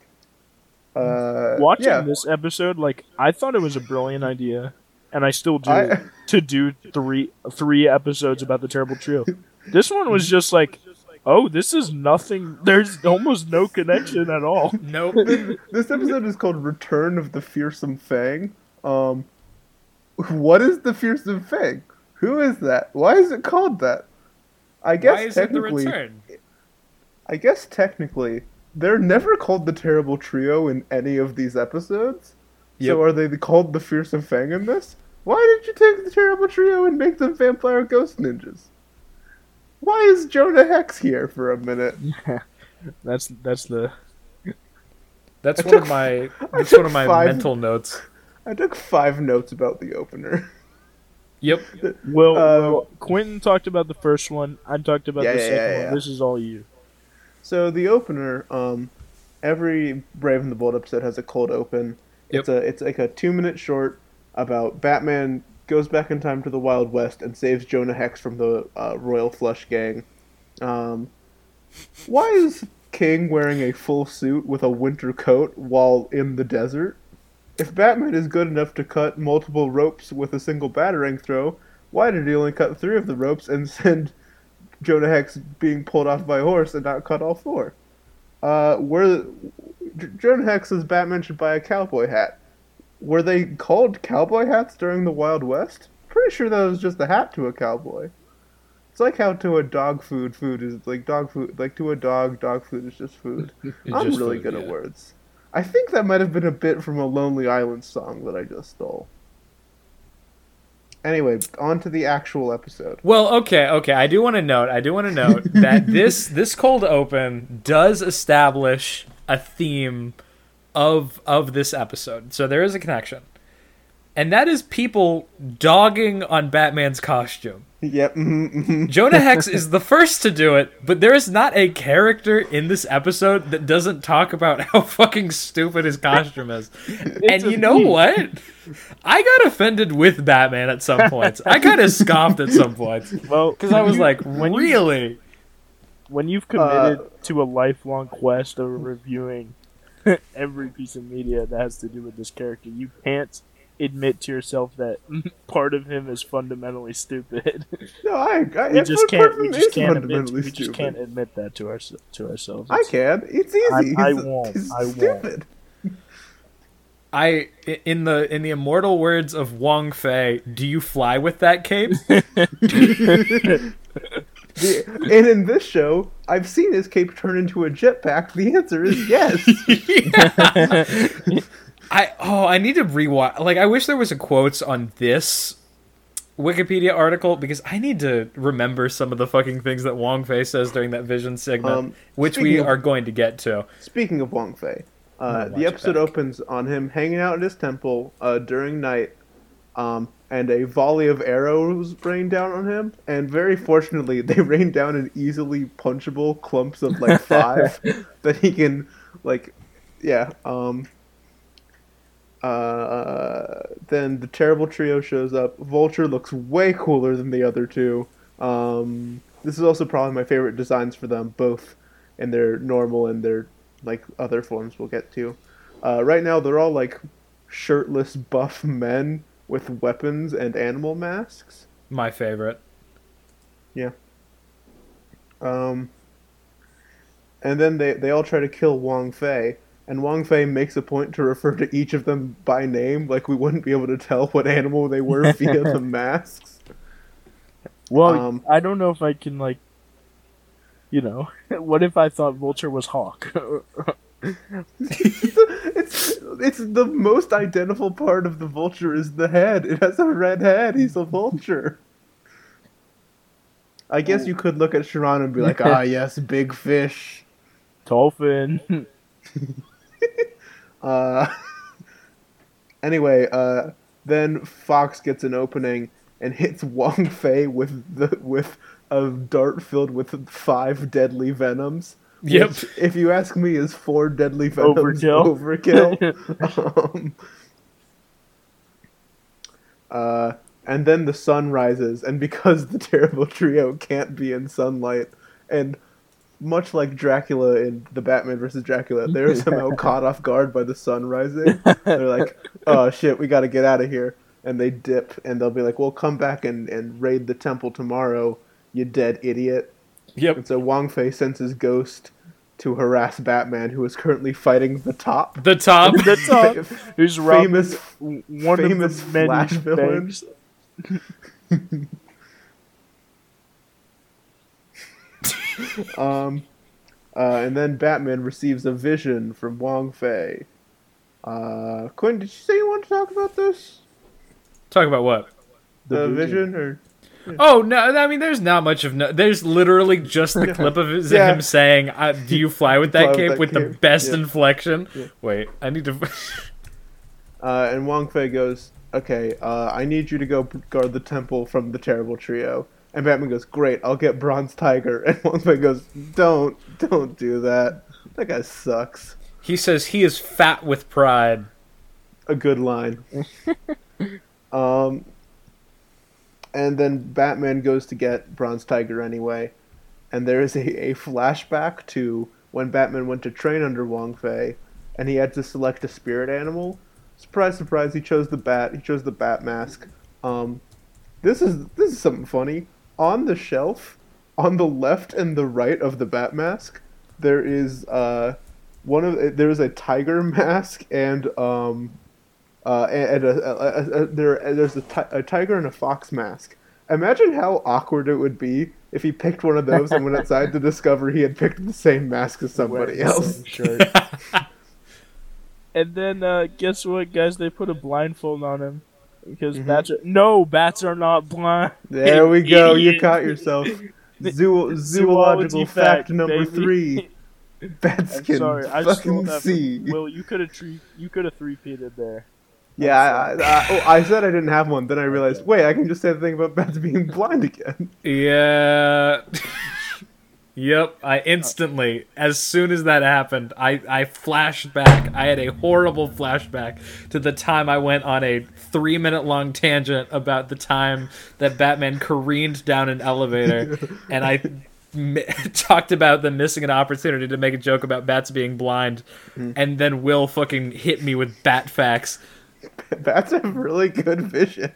uh, Watching yeah, this episode, like I thought it was a brilliant idea, and I still do I- to do three three episodes about the terrible trio. This one was just like, oh, this is nothing. There's almost no connection at all. nope. this episode is called Return of the Fearsome Fang. Um, what is the Fearsome Fang? Who is that? Why is it called that? I guess Why is it the technically, return? I guess technically, they're never called the Terrible Trio in any of these episodes. Yep. So are they called the Fearsome Fang in this? Why did you take the Terrible Trio and make them vampire ghost ninjas? Why is Jonah Hex here for a minute? That's that's the That's I one of my I that's took one of my five- mental notes. I took five notes about the opener. Yep. well, Uh, well, Quentin talked about the first one. I talked about Yeah, the yeah, second yeah, one. This is all you. So the opener, um, every Brave and the Bold episode has a cold open. Yep. It's a it's like a two minute short about Batman goes back in time to the Wild West and saves Jonah Hex from the uh, Royal Flush Gang. Um, why is King wearing a full suit with a winter coat while in the desert? If Batman is good enough to cut multiple ropes with a single batarang throw, why did he only cut three of the ropes and send Jonah Hex being pulled off by a horse and not cut all four? Uh, were J- Jonah Hex says Batman should buy a cowboy hat. Were they called cowboy hats during the Wild West? Pretty sure that was just a hat to a cowboy. It's like how to a dog food, food is like dog food. Like to a dog, dog food is just food. I'm just really food, good yeah. at words. I think that might have been a bit from a Lonely Island song that I just stole. Anyway, on to the actual episode. Well, okay, okay. I do want to note. I do want to note that this this cold open does establish a theme of of this episode. So there is a connection, and that is people dogging on Batman's costume. Yep. Jonah Hex is the first to do it, but there is not a character in this episode that doesn't talk about how fucking stupid his costume is. and you know theme. what? I got offended with Batman at some points. I kind of scoffed at some points Well, because I was like, when you- really? when you've committed Uh, to a lifelong quest of reviewing every piece of media that has to do with this character, you can't admit to yourself that part of him is fundamentally stupid. No, I, I we just can't. We just can't admit. fundamentally We just stupid. can't admit that to our to ourselves. I It's- can. It's easy. I- I won't. he's I won't. stupid. I in the in the immortal words of Wong Fei, do you fly with that cape? The, and in this show, I've seen his cape turn into a jetpack. The answer is yes. I oh, I need to rewatch. Like, I wish there was a quotes on this Wikipedia article because I need to remember some of the fucking things that Wong Fei says during that vision segment, Um, which we of- are going to get to. Speaking of Wong Fei, uh, I'm gonna watch the episode opens on him hanging out at his temple uh, during night, um, and a volley of arrows rain down on him. And very fortunately, they rain down in easily punchable clumps of like five that he can, like, yeah. Um, uh, then the terrible trio shows up. Vulture looks way cooler than the other two. Um, this is also probably my favorite designs for them, both in their normal and their like other forms we'll get to. Uh, right now, they're all like shirtless, buff men with weapons and animal masks. My favorite. Yeah. Um, and then they, they all try to kill Wong Fei, and Wong Fei makes a point to refer to each of them by name, like we wouldn't be able to tell what animal they were via the masks. Well, Um, I don't know if I can like, you know, what if I thought Vulture was Hawk? it's it's the most identical part of the vulture is the head. It has a red head. He's a vulture. I guess you could look at Sharon and be like, ah, yes, big fish. Dolphin. Uh, anyway, uh, then Fox gets an opening and hits Wong Fei with the with a dart filled with five deadly venoms. Yep. which, if you ask me, is four deadly venoms Overkill. overkill. um, uh, and then the sun rises, and because the terrible trio can't be in sunlight, and much like Dracula in the Batman versus Dracula, they're somehow caught off guard by the sun rising. They're like, "Oh shit, we got to get out of here!" And they dip, and they'll be like, "Well, come back and, and raid the temple tomorrow, you dead idiot." Yep. And so Wong Fei sends his ghost to harass Batman, who is currently fighting the top. The top. the top. Who's famous famous? One famous of the Flash villain. banks. Um, uh, and then Batman receives a vision from Wong Fei. Uh, Quinn, did you say you wanted to talk about this? Talk about what? The, The vision. or Oh no! I mean, there's not much of no. There's literally just the clip of his, Yeah. him saying, uh, "Do you fly with Fly that with cape that with the best Yeah. inflection?" Yeah. Wait, I need to. Uh, and Wong Fei goes, "Okay, uh, I need you to go guard the temple from the terrible trio." And Batman goes, "Great, I'll get Bronze Tiger." And Wong Fei goes, "Don't, don't do that. That guy sucks." he says he is fat with pride. a good line. um, and then Batman goes to get Bronze Tiger anyway, and there is a, a flashback to when Batman went to train under Wong Fei, and he had to select a spirit animal. Surprise, surprise! He chose the bat. He chose the bat mask. Um, this is this is something funny. On the shelf, on the left and the right of the bat mask, there is uh one of there is a tiger mask and um uh, and a, a, a, a, there, there's a, ti- a tiger and a fox mask. Imagine how awkward it would be if he picked one of those and went outside to discover he had picked the same mask as somebody else. and then uh, guess what, guys? They put a blindfold on him because Mhm. bats. Are, no, bats are not blind. There we go. You caught yourself. Zoo- zoological fact, number baby. three: bats I'm can sorry, I fucking stole see. From, Will, you could have tre- you could have three peated there. Yeah, I, I, oh, I said I didn't have one. Then I realized, wait, I can just say the thing about bats being blind again. Yeah. yep. I instantly, as soon as that happened, I I flashed back. I had a horrible flashback to the time I went on a three minute long tangent about the time that Batman careened down an elevator, and I. talked about them missing an opportunity to make a joke about bats being blind, mm-hmm. and then Will fucking hit me with bat facts. Bats a really good vision.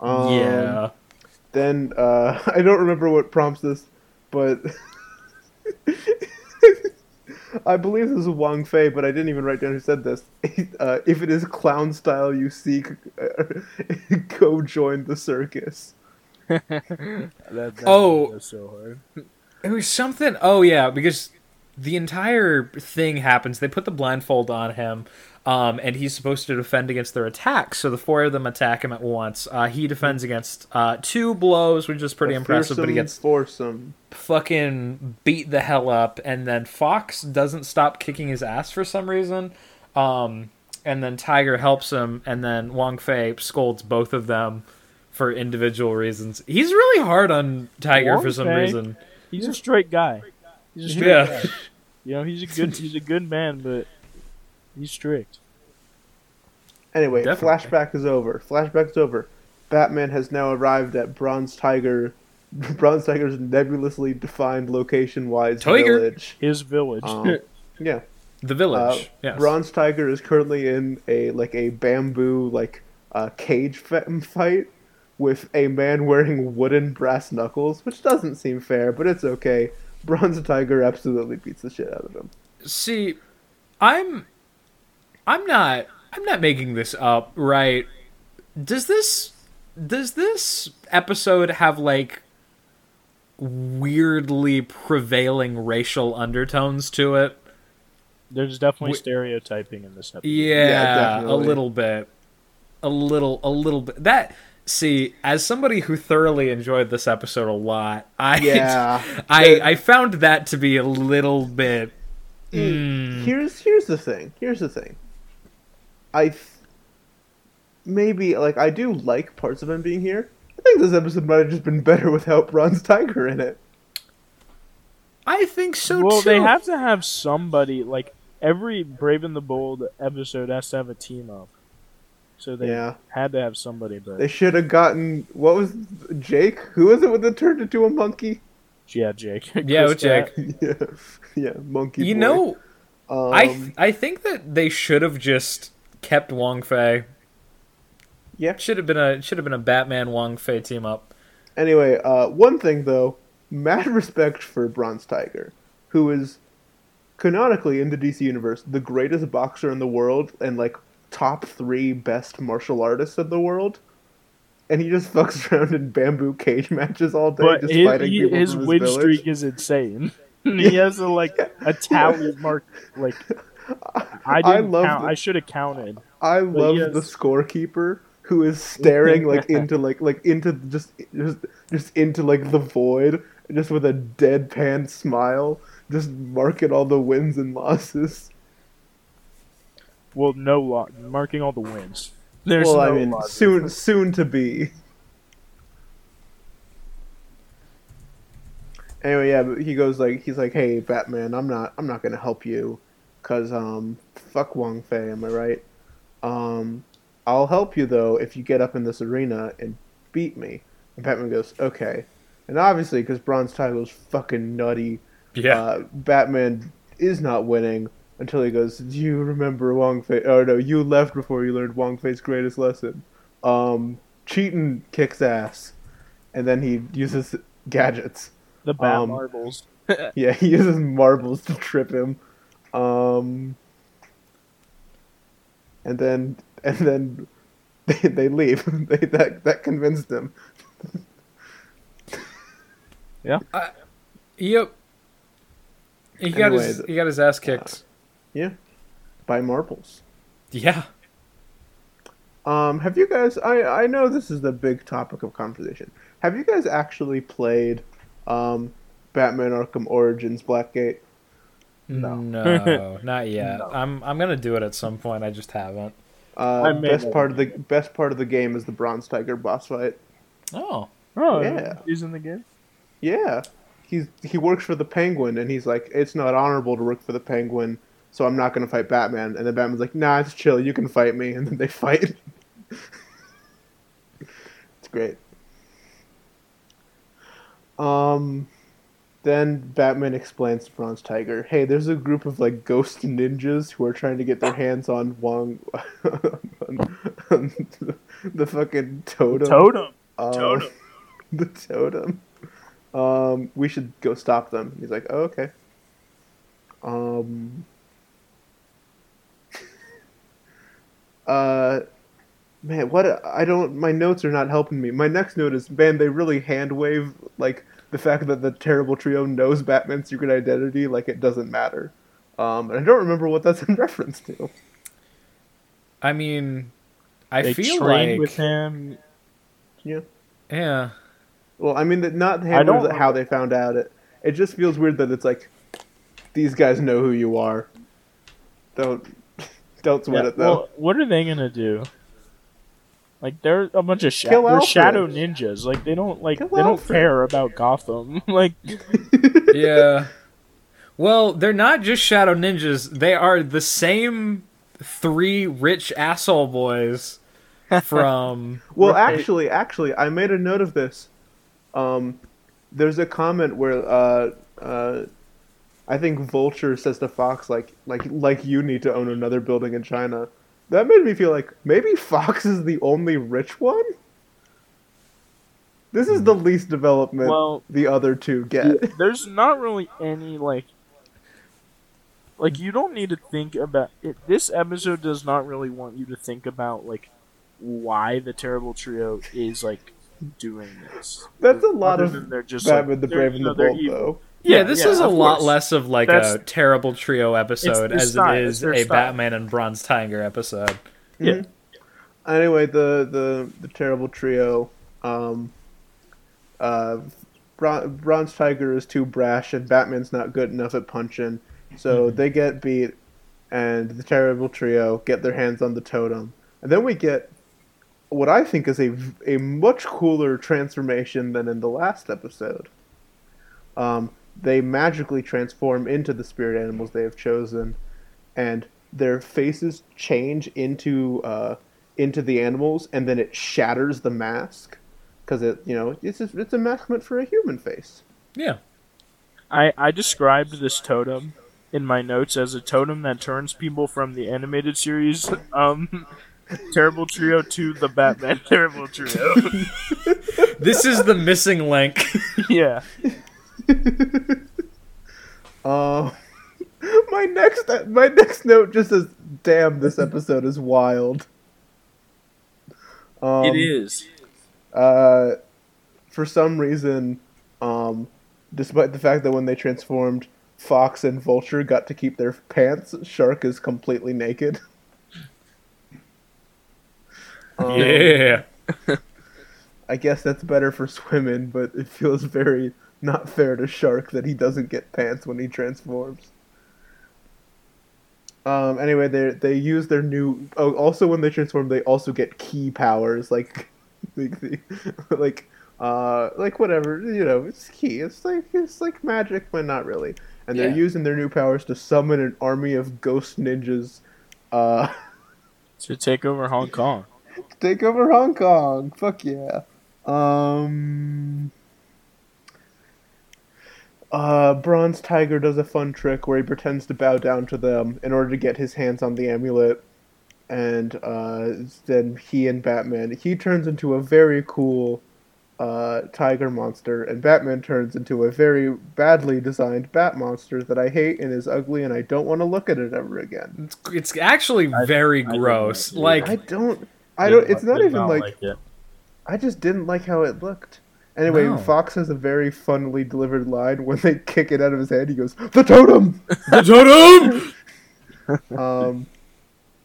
Um, yeah, Then uh, I don't remember what prompts this, but I believe this is Wong Fei, but I didn't even write down who said this. Uh, if it is clown style you seek, uh, go join the circus. that, that Oh. so hard. It was something. Oh yeah, because the entire thing happens. They put the blindfold on him, um, and he's supposed to defend against their attacks. So the four of them attack him at once. Uh, he defends against uh, two blows, which is pretty A impressive. But he fearsome gets foursome. fucking beat the hell up, and then Fox doesn't stop kicking his ass for some reason. Um, and then Tiger helps him, and then Wong Fei scolds both of them for individual reasons. He's really hard on Tiger for some Fei? reason. He's a straight guy. He's a straight Yeah. guy. You know, he's a good he's a good man, but he's strict. Anyway, Definitely. flashback is over. Flashback is over. Batman has now arrived at Bronze Tiger, Bronze Tiger's nebulously defined location-wise Tiger. village. His village. Um, yeah, The uh, village. yes. Bronze Tiger is currently in a like a bamboo like uh, cage fa- fight with a man wearing wooden brass knuckles, which doesn't seem fair, but it's okay. Bronze Tiger absolutely beats the shit out of him. See, I'm I'm not I'm not making this up, right? Does this does this episode have like weirdly prevailing racial undertones to it? There's definitely Wh- stereotyping in this episode. Yeah, a little bit. A little a little bit. That see, as somebody who thoroughly enjoyed this episode a lot, I Yeah. I I found that to be a little bit mm, Here's here's the thing. Here's the thing. I th- maybe like I do like parts of him being here. I think this episode might have just been better without Bronze Tiger in it. I think so well, too. they have to have somebody like every Brave and the Bold episode has to have a team up. So they Yeah. had to have somebody, but They should have gotten what was Jake? Who was it when that turned into a monkey? yeah, Jake. Yeah, Chris Jake. Yeah, yeah, monkey. You boy. know, um, I I think that they should have just kept Wong Fei. Yeah. Should have been a should have been a Batman Wong Fei team up. Anyway, uh, one thing though, mad respect for Bronze Tiger, who is canonically in the DC universe the greatest boxer in the world and like top three best martial artists in the world. And he just fucks around in bamboo cage matches all day, But just his, fighting he- people his his win village. streak is insane. he has a like a tally mark. Like I I didn't love count. the- I should have counted. I love yes. the scorekeeper who is staring like into like like into just just just into like the void, just with a deadpan smile, just marking all the wins and losses. Well, no lo- marking all the wins. There's well, no I mean, logic. soon soon to be. Anyway, yeah, but he goes like he's like, "Hey, Batman, I'm not I'm not gonna help you, cause um, fuck Wong Fei, am I right? Um, I'll help you though if you get up in this arena and beat me." And Batman goes, "Okay," and obviously, because Bronze Tiger's fucking nutty, uh, Batman is not winning until he goes, Do you remember Wong Fei? Oh no, you left before you learned Wong Fei's greatest lesson. Um, cheating kicks ass. And then he uses gadgets. the bat um, marbles. Yeah, he uses marbles to trip him. Um, and then, and then they, they leave. they, that, that convinced him. Yeah. Yep. He got Anyway, his the- he got his ass kicked. Yeah, by marbles. yeah. Um, have you guys? I I know this is the big topic of conversation. Have you guys actually played um, Batman Arkham Origins Blackgate? No, No. not yet. No. I'm I'm gonna do it at some point. I just haven't. Uh, I may best have. part of the best part of the game is the Bronze Tiger boss fight. Oh, Oh, yeah. he's in the game. Yeah, he's he works for the Penguin, and he's like, it's not honorable to work for the Penguin, so I'm not gonna fight Batman. And then Batman's like, Nah, it's chill. You can fight me, and then they fight. it's great. Um, then Batman explains to Bronze Tiger, "Hey, there's a group of like ghost ninjas who are trying to get their hands on Wong, on, on the, the fucking totem. Totem. Um, Totem. the totem. Um, we should go stop them. He's like, oh, okay. Um. Uh, man, what I don't. My notes are not helping me. My next note is, man, they really hand wave like the fact that the terrible trio knows Batman's secret identity, like it doesn't matter. Um, and I don't remember what that's in reference to. I mean, I they feel trained like with him. Yeah. yeah. Well, I mean, that not I hand don't wave how they found out it. It just feels weird that it's like these guys know who you are. Don't don't sweat Yeah, it though. well, what are they gonna do? Like they're a bunch of sha- Kill they're Alfred. shadow ninjas. Like they don't like Kill they don't Alfred. care about Gotham. like yeah. Well, they're not just shadow ninjas. They are the same three rich asshole boys from. Well, Right. actually, actually, I made a note of this. Um, there's a comment where uh, uh, I think Vulture says to Fox, like, like, like you need to own another building in China. That made me feel like maybe Fox is the only rich one. This is the hmm. least development Well, the other two get. there's not really any like like you don't need to think about it. This episode does not really want you to think about like why the terrible trio is like doing this. That's a lot Other of than they're just Batman like, the Brave and the Bold, though. Yeah, this is a of lot course. less of like That's- a terrible trio episode it's as style, it's a style. Batman and Bronze Tiger episode. Yeah. Anyway, the the the terrible trio, um, uh, Bron- Bronze Tiger is too brash, and Batman's not good enough at punching, so they get beat, and the terrible trio get their hands on the totem, and then we get what I think is a a much cooler transformation than in the last episode. Um, they magically transform into the spirit animals they have chosen, and their faces change into uh, into the animals, and then it shatters the mask because it you know it's a, it's a mask meant for a human face. Yeah. I I described this totem in my notes as a totem that turns people from the animated series um Terrible Trio to the Batman Terrible Trio. This is the missing link. yeah. Uh, my next my next note just says, "Damn, this episode is wild." Um, it is. Uh, for some reason, um, despite the fact that when they transformed, Fox and Vulture got to keep their pants, Shark is completely naked. Um, yeah. I guess that's better for swimming, but it feels very not fair to Shark that he doesn't get pants when he transforms. Um. Anyway, they they use their new. Oh, also when they transform, they also get ki powers like, like, the, like, uh, like whatever you know. It's ki. It's like it's like magic, but not really. And they're Yeah. using their new powers to summon an army of ghost ninjas. Uh. To take over Hong Kong. Take over Hong Kong. Fuck yeah. Um. Uh, Bronze Tiger does a fun trick where he pretends to bow down to them in order to get his hands on the amulet, and uh, then he and Batman he turns into a very cool uh, tiger monster, and Batman turns into a very badly designed bat monster that I hate and is ugly, and I don't want to look at it ever again. It's, it's actually I- very I didn't gross. like. Like I don't. I don't. It's not Did even like it. I just didn't like how it looked. Anyway, No. Fox has a very funnily delivered line when they kick it out of his hand. He goes, "The totem." the totem. Um,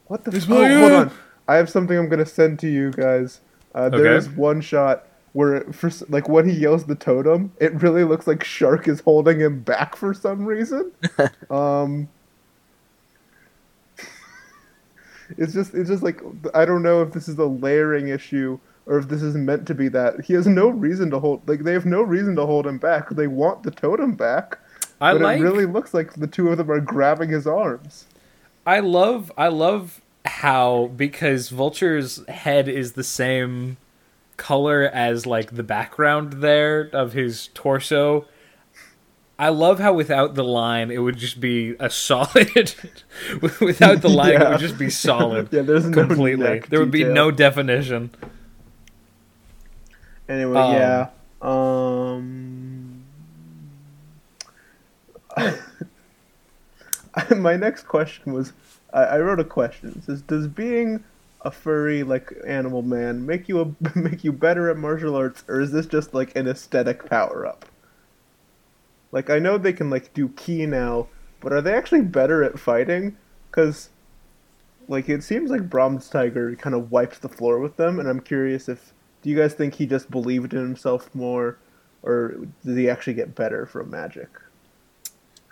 what the? It's F- oh, hold on. I have something I'm gonna send to you guys. Uh, there Okay. is one shot where, it- for like, when he yells the totem, it really looks like Shark is holding him back for some reason. um, it's just, it's just like I don't know if this is a layering issue or if this is meant to be that. He has no reason to hold. Like, they have no reason to hold him back. They want the totem back. I but like. it really looks like the two of them are grabbing his arms. I love. I love how because Vulture's head is the same color as like the background there of his torso. I love how without the line it would just be a solid. without the line it would just be solid. Yeah, there's no completely. neck There would be detail. no definition. Anyway, Um, yeah. Um. my next question was, I, I wrote a question. It says, does being a furry like animal man make you a make you better at martial arts, or is this just like an aesthetic power up? Like I know they can like do ki now, but are they actually better at fighting? Because like it seems like Bronze Tiger kind of wipes the floor with them, and I'm curious if do you guys think he just believed in himself more, or did he actually get better from magic?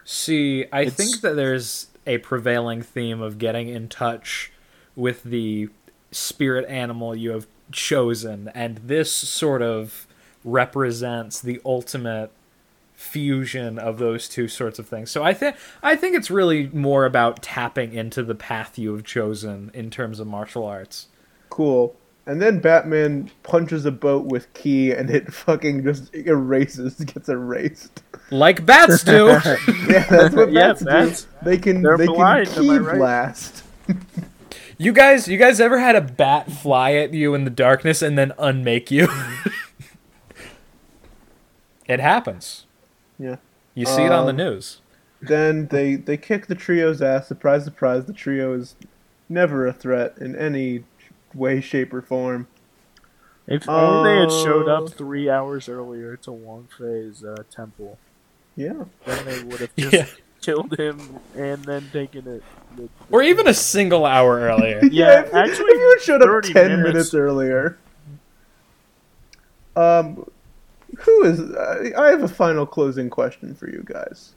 See, I It's- think that there's a prevailing theme of getting in touch with the spirit animal you have chosen, and this sort of represents the ultimate fusion of those two sorts of things. So I think I think it's really more about tapping into the path you have chosen in terms of martial arts. Cool. And then Batman punches a boat with ki, and it fucking just erases, gets erased. Like bats do. Yeah, that's what Yeah, bats, bats. do. They can They're they blind, can am I ki right? blast. you guys you guys ever had a bat fly at you in the darkness and then unmake you? it happens. Yeah. You see it on the Um, news. Then they they kick the trio's ass. Surprise, surprise! The trio is never a threat in any way, shape, or form. If only they had showed Uh, up three hours earlier to Wong Fei's uh, temple, Yeah. then they would have just Yeah. killed him and then taken it. the- Or even a single hour earlier. Yeah, if, actually, if you had showed up 30 ten minutes. minutes. earlier. Um, who is? I I have a final closing question for you guys.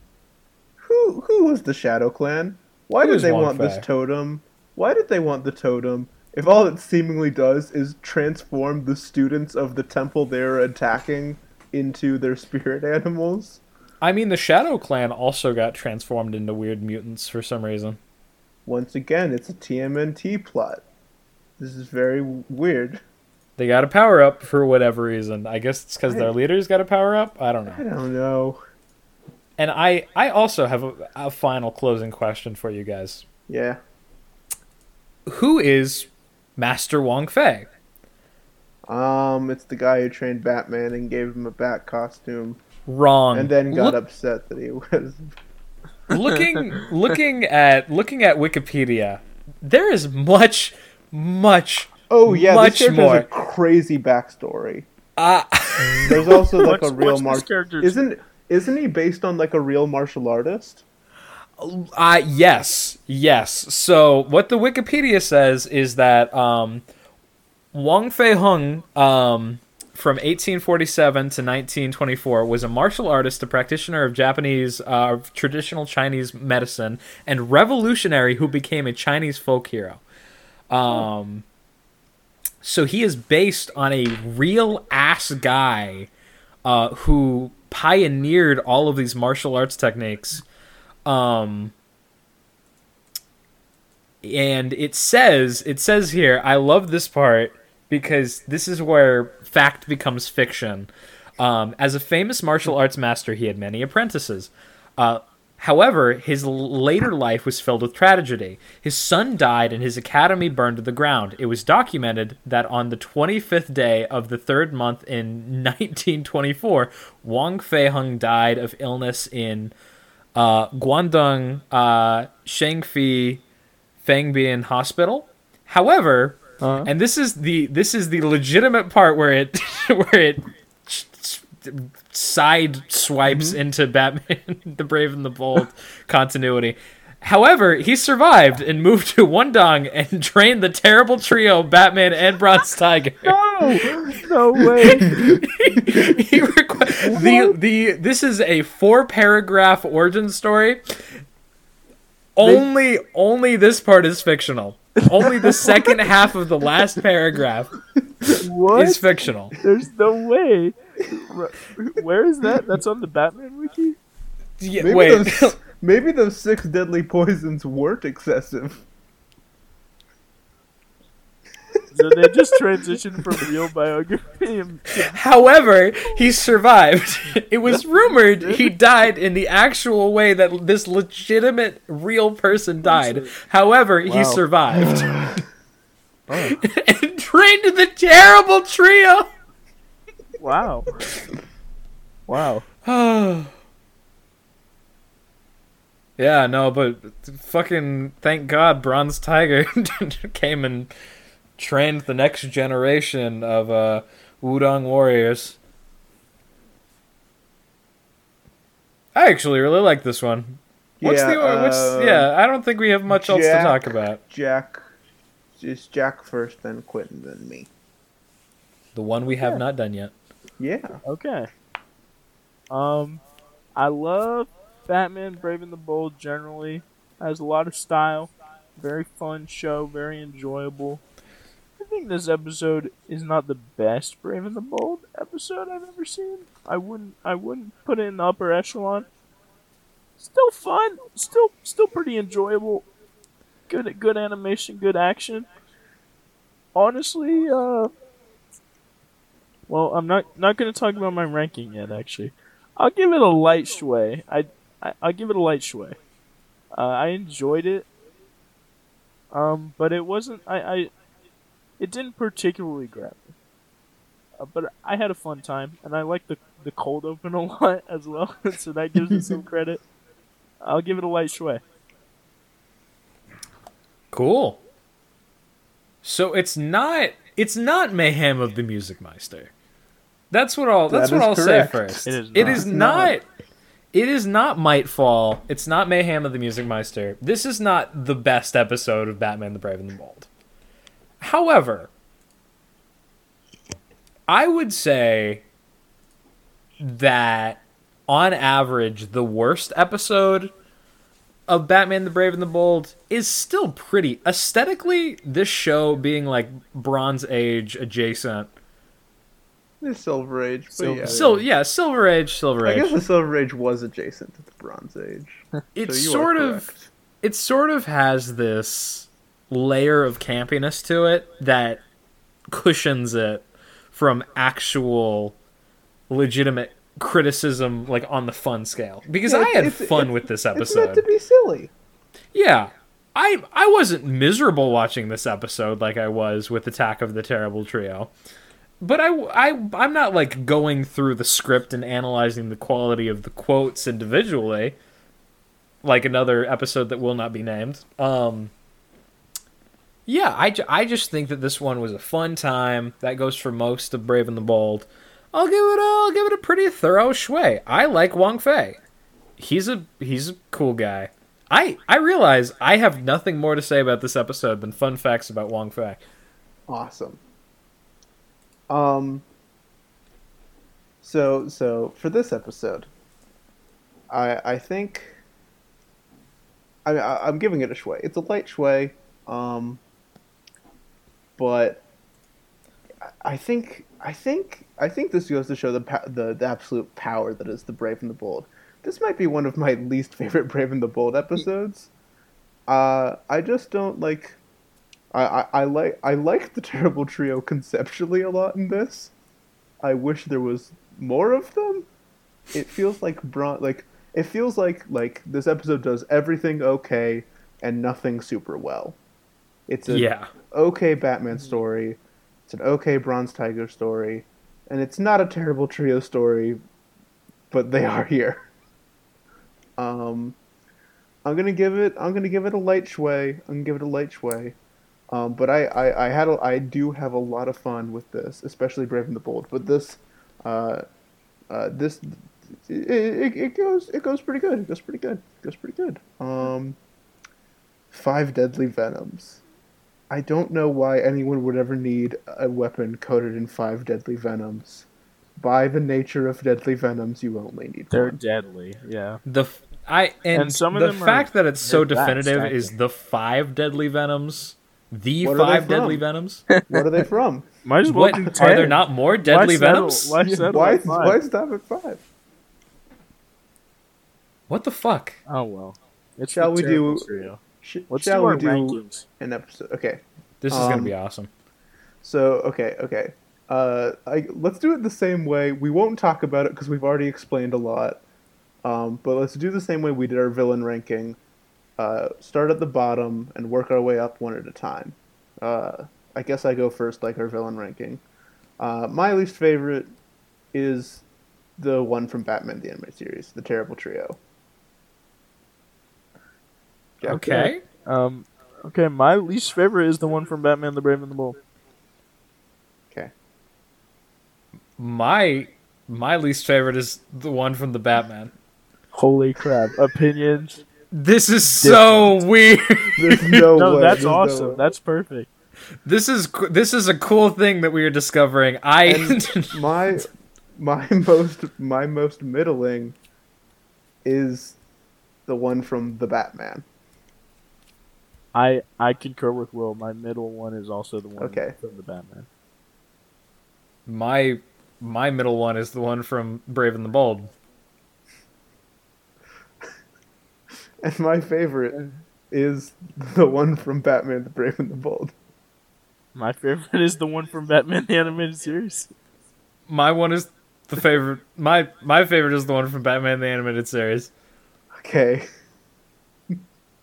Who who was the Shadow Clan? Why Who did is they Wong want this Fei? totem? Why did they want the totem? If all it seemingly does is transform the students of the temple they're attacking into their spirit animals. I mean, the Shadow Clan also got transformed into weird mutants for some reason. Once again, it's a TMNT plot. This is very weird. They got a power up for whatever reason. I guess it's because their leaders got a power up. I don't know. I don't know. And I, I also have a, a final closing question for you guys. Yeah. Who is Master Wong Fei? Um, it's the guy who trained Batman and gave him a bat costume, Wrong. and then got Look- upset that he was. looking looking at looking at Wikipedia, there is much, much. Oh yeah, Much this character more. has a crazy backstory. Uh, There's also like What's- a real what's this martial. character's- Isn't isn't he based on like a real martial artist? Uh, yes, yes. So what the Wikipedia says is that um, Wong Fei Hung, um, from 1847 to 1924, was a martial artist, a practitioner of Japanese uh, traditional Chinese medicine, and revolutionary who became a Chinese folk hero. Um, so he is based on a real ass guy uh, who pioneered all of these martial arts techniques. Um, and it says it says here i love this part because this is where fact becomes fiction. Um, as a famous martial arts master he had many apprentices. Uh, however his later life was filled with tragedy. His son died and his academy burned to the ground. It was documented that on the 25th day of the third month in 1924 wong fei hung died of illness in uh, Guangdong uh, Chengxi Fangbian Hospital. However, Uh-huh. and this is the this is the legitimate part where it where it side swipes into Batman the Brave and the Bold continuity. However, he survived and moved to Wudong and trained the terrible trio Batman and Bronze Tiger. No, no way. he requ- the the this is a four paragraph origin story. Only only this part is fictional. Only the second half of the last paragraph What? is fictional. There's no way. Where is that? That's on the Batman wiki. Yeah, Maybe wait, those maybe those six deadly poisons weren't excessive. So they just transitioned from real biography However, he survived. It was rumored he died in the actual way that this legitimate real person died. However, he Wow. survived. and trained the terrible trio. Wow. Wow. yeah, no, but fucking thank God Bronze Tiger came and trained the next generation of uh, Wudong warriors. I actually really like this one. What's Yeah, the what's uh, yeah? I don't think we have much else to talk about. Jack, it's Jack first, then Quentin, then me. The one we have Yeah. not done yet. Yeah. Okay. Um, I love Batman Brave and the Bold generally. Has a lot of style. Very fun show. Very enjoyable. I think this episode is not the best Brave and the Bold episode I've ever seen. I wouldn't. I wouldn't put it in the upper echelon. Still fun. Still, still pretty enjoyable. Good, good animation. Good action. Honestly, uh, well, I'm not not going to talk about my ranking yet. Actually, I'll give it a light Schway. I, I I'll give it a light Schway. Uh, I enjoyed it. Um, but it wasn't. I, I it didn't particularly grab me. Uh, but I had a fun time, and I like the the cold open a lot as well. so that gives me some credit. I'll give it a light Schway. Cool. So it's not it's not mayhem of the Music Meister. That's what I'll that's That what I'll is say first. It is not. It's not. not. It is not Mightfall. It's not Mayhem of the Music Meister. This is not the best episode of Batman the Brave and the Bold. However, I would say that on average, the worst episode of Batman the Brave and the Bold is still pretty aesthetically. This show being like Bronze Age adjacent, The Silver Age. But Silver- yeah, so yeah, Silver Age, Silver Age. I guess the Silver Age was adjacent to the Bronze Age. It so sort of it sort of has this layer of campiness to it that cushions it from actual legitimate criticism like on the fun scale. Because Yeah, i had fun it's- with this It's meant episode. to be silly. yeah. I i wasn't miserable watching this episode like i was with attack of the terrible trio. But I, I i'm not like going through the script and analyzing the quality of the quotes individually like another episode that will not be named. Um yeah I, I just think that this one was a fun time that goes for most of brave and the bold i'll give it a, i'll give it a pretty thorough Schway i like wong fei he's a he's a cool guy i i realize i have nothing more to say about this episode than fun facts about wong fei Awesome. Um. So so for this episode, I I think. I, I'm giving it a Schway. It's a light Schway, um. But I- think I think I think this goes to show the the the absolute power that is the Brave and the Bold. This might be one of my least favorite Brave and the Bold episodes. Uh, I just don't like. I, I, I like I like the terrible trio conceptually a lot in this. I wish there was more of them. It feels like Bron like it feels like like this episode does everything okay and nothing super well. It's a yeah okay Batman story. It's an okay Bronze Tiger story, and it's not a terrible trio story, but they are here. Um, I'm gonna give it. I'm gonna give it a light Schway. I'm gonna give it a light Schway. Um, but I, I, I had a, I do have a lot of fun with this, especially Brave and the Bold. But this, uh, uh, this, it, it, it goes it goes pretty good. It goes pretty good. It goes pretty good. Um, five deadly venoms. I don't know why anyone would ever need a weapon coated in five deadly venoms. By the nature of deadly venoms, you only need They're one. deadly. Yeah. The f- I and, And some of the them are- fact that it's so definitive is the five deadly venoms, the What five deadly venoms. What are they from? Might as well what do are there not more deadly Why settle- venoms? Why, settle why, why stop at five? What the fuck? Oh well. It's Shall we do- trio. Sh- Let's shall do our we do rankings. an episode? Okay. This is gonna Um, be awesome. So okay, okay. Uh, I, let's do it the same way. We won't talk about it because we've already explained a lot. Um, but let's do the same way we did our villain ranking. Uh, start at the bottom and work our way up one at a time. Uh, I guess I go first, like our villain ranking. Uh, my least favorite is the one from Batman the Animated Series, the Terrible Trio. Jack. Okay. Um, okay, my least favorite is the one from Batman: The Brave and the Bold. Okay. My my least favorite is the one from the Batman. Holy crap! Opinions. This is so weird. There's no, No, way. that's there's no awesome. way. That's perfect. This is this is a cool thing that we are discovering. I my my most my most middling is the one from the Batman. I I concur with Will. My middle one is also the one Okay. from the Batman. my my middle one is the one from Brave and the Bold. And my favorite is the one from Batman the Brave and the Bold. My favorite is the one from Batman the Animated Series. My one is the favorite. My my favorite is the one from Batman the Animated Series. Okay.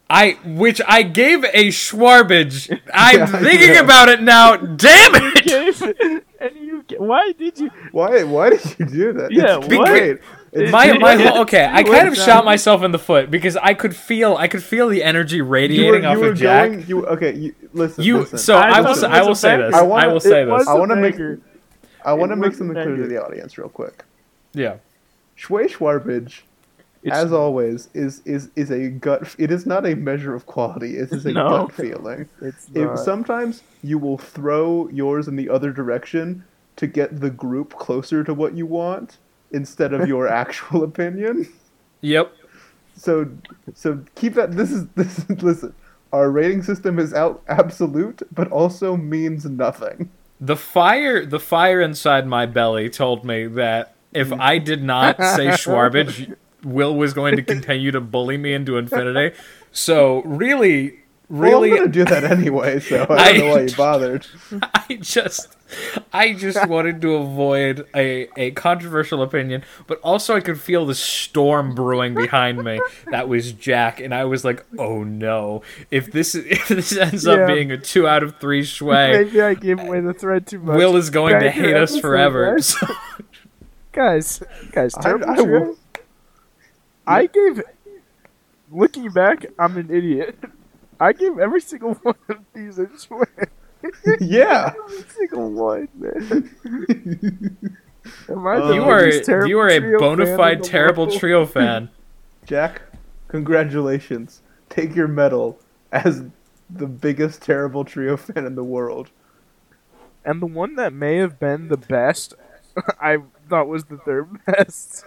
I which I gave a Shwarbage. I'm Yeah, thinking yeah. about it now. Damn it! Gave- and you, why did you? Why why did you do that? Yeah, it's what? great. It's My my whole, okay. I kind of shot myself in the foot because I could feel I could feel the energy you were, radiating you off were of Jack. going you okay, you listen. You listen. so I I, will thought say, it I will say this. I I, wanna- will say this. I a wanna make- I want to make something clear to the audience real quick. Yeah. Schway Shwarbage, It's- as always, is is is a gut. It is not a measure of quality. It is a No. gut feeling. It's If not. sometimes you will throw yours in the other direction to get the group closer to what you want instead of your actual opinion. Yep. So so keep that. This is this. Is, listen, our rating system is out absolute, but also means nothing. The fire, the fire inside my belly told me that if mm. I did not say Shwarbage, Will was going to continue to bully me into infinity. So really, Well, really, I'm gonna do that anyway, so I don't I- know why you bothered. I just, I just wanted to avoid a, a controversial opinion, but also I could feel the storm brewing behind me. That was Jack, and I was like, "Oh no! If this if this ends up being a two out of three Schway, Maybe I gave away the thread too much. Will is going to hate us forever." guys. So- guys, guys, I, terrible I trio. will. I gave. Looking back, I'm an idiot. I gave every single one of these a swear. Yeah. Every single one, man. Am I Uh, the you are terrible you are a trio bona fide terrible world? trio fan. Jack, congratulations. Take your medal as the biggest terrible trio fan in the world. And the one that may have been the best, I thought was the third best.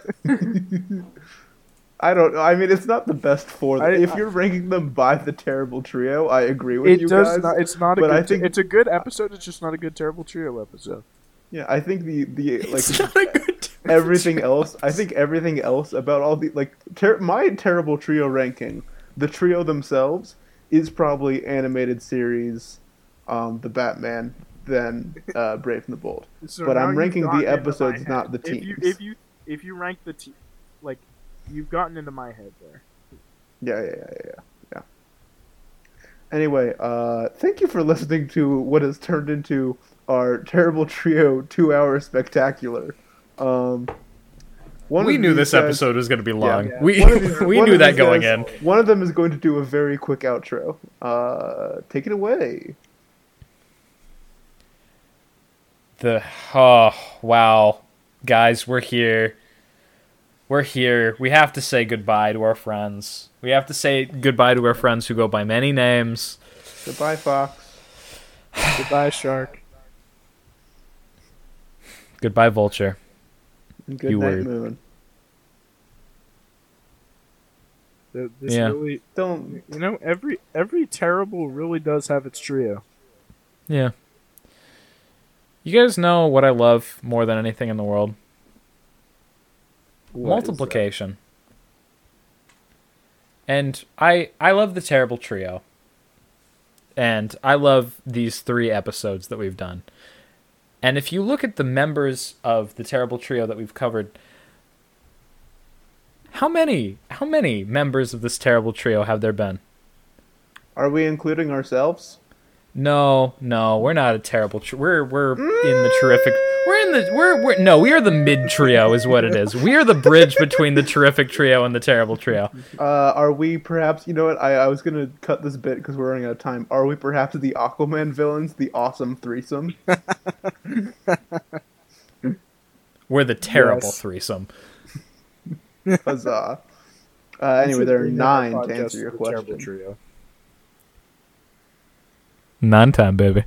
I don't know. I mean, it's not the best for them. I- if I- you're ranking them by the terrible trio, I agree with it you does guys. not. It's not a but good. I think- it's a good episode. It's just not a good terrible trio episode. Yeah, I think the the like It's not a good everything else. I think everything else about all the like ter- my terrible trio ranking, the trio themselves is probably animated series, um, the Batman, then uh, Brave and the Bold. So But I'm ranking the gotten into my episodes, not the teams. If you teams. if you if you rank the te- like, you've gotten into my head there. Yeah, yeah, yeah, yeah, yeah. Anyway, uh, thank you for listening to what has turned into our terrible trio two-hour spectacular. Um, one we knew this guys- episode was going to be long. yeah. We one of these- we knew that going guys- in. One of them is going to do a very quick outro. Uh, take it away. The oh wow, guys, we're here. We're here. We have to say goodbye to our friends. We have to say goodbye to our friends who go by many names. Goodbye, Fox. Goodbye, shark. Goodbye, Vulture. And good You night, were- Moon. This Yeah. really, Don't. you know, every every terrible really does have its trio. Yeah. You guys know what I love more than anything in the world? What? Multiplication. And I I love the terrible trio. And I love these three episodes that we've done. And if you look at the members of the terrible trio that we've covered, how many how many members of this terrible trio have there been? Are we including ourselves? No, no, we're not a terrible. Tr- we're we're in the terrific. Mm. We're in the we're we're no, we are the mid trio, is what it is. We are the bridge between the terrific trio and the terrible trio. Uh, are we perhaps? You know what? I, I was gonna cut this bit because we're running out of time. Are we perhaps the Aquaman villains, the awesome threesome? We're the terrible Yes. threesome. Huzzah! Uh, anyway, there are Should rename our nine to answer your The Terrible question. Trio. Nine time, baby.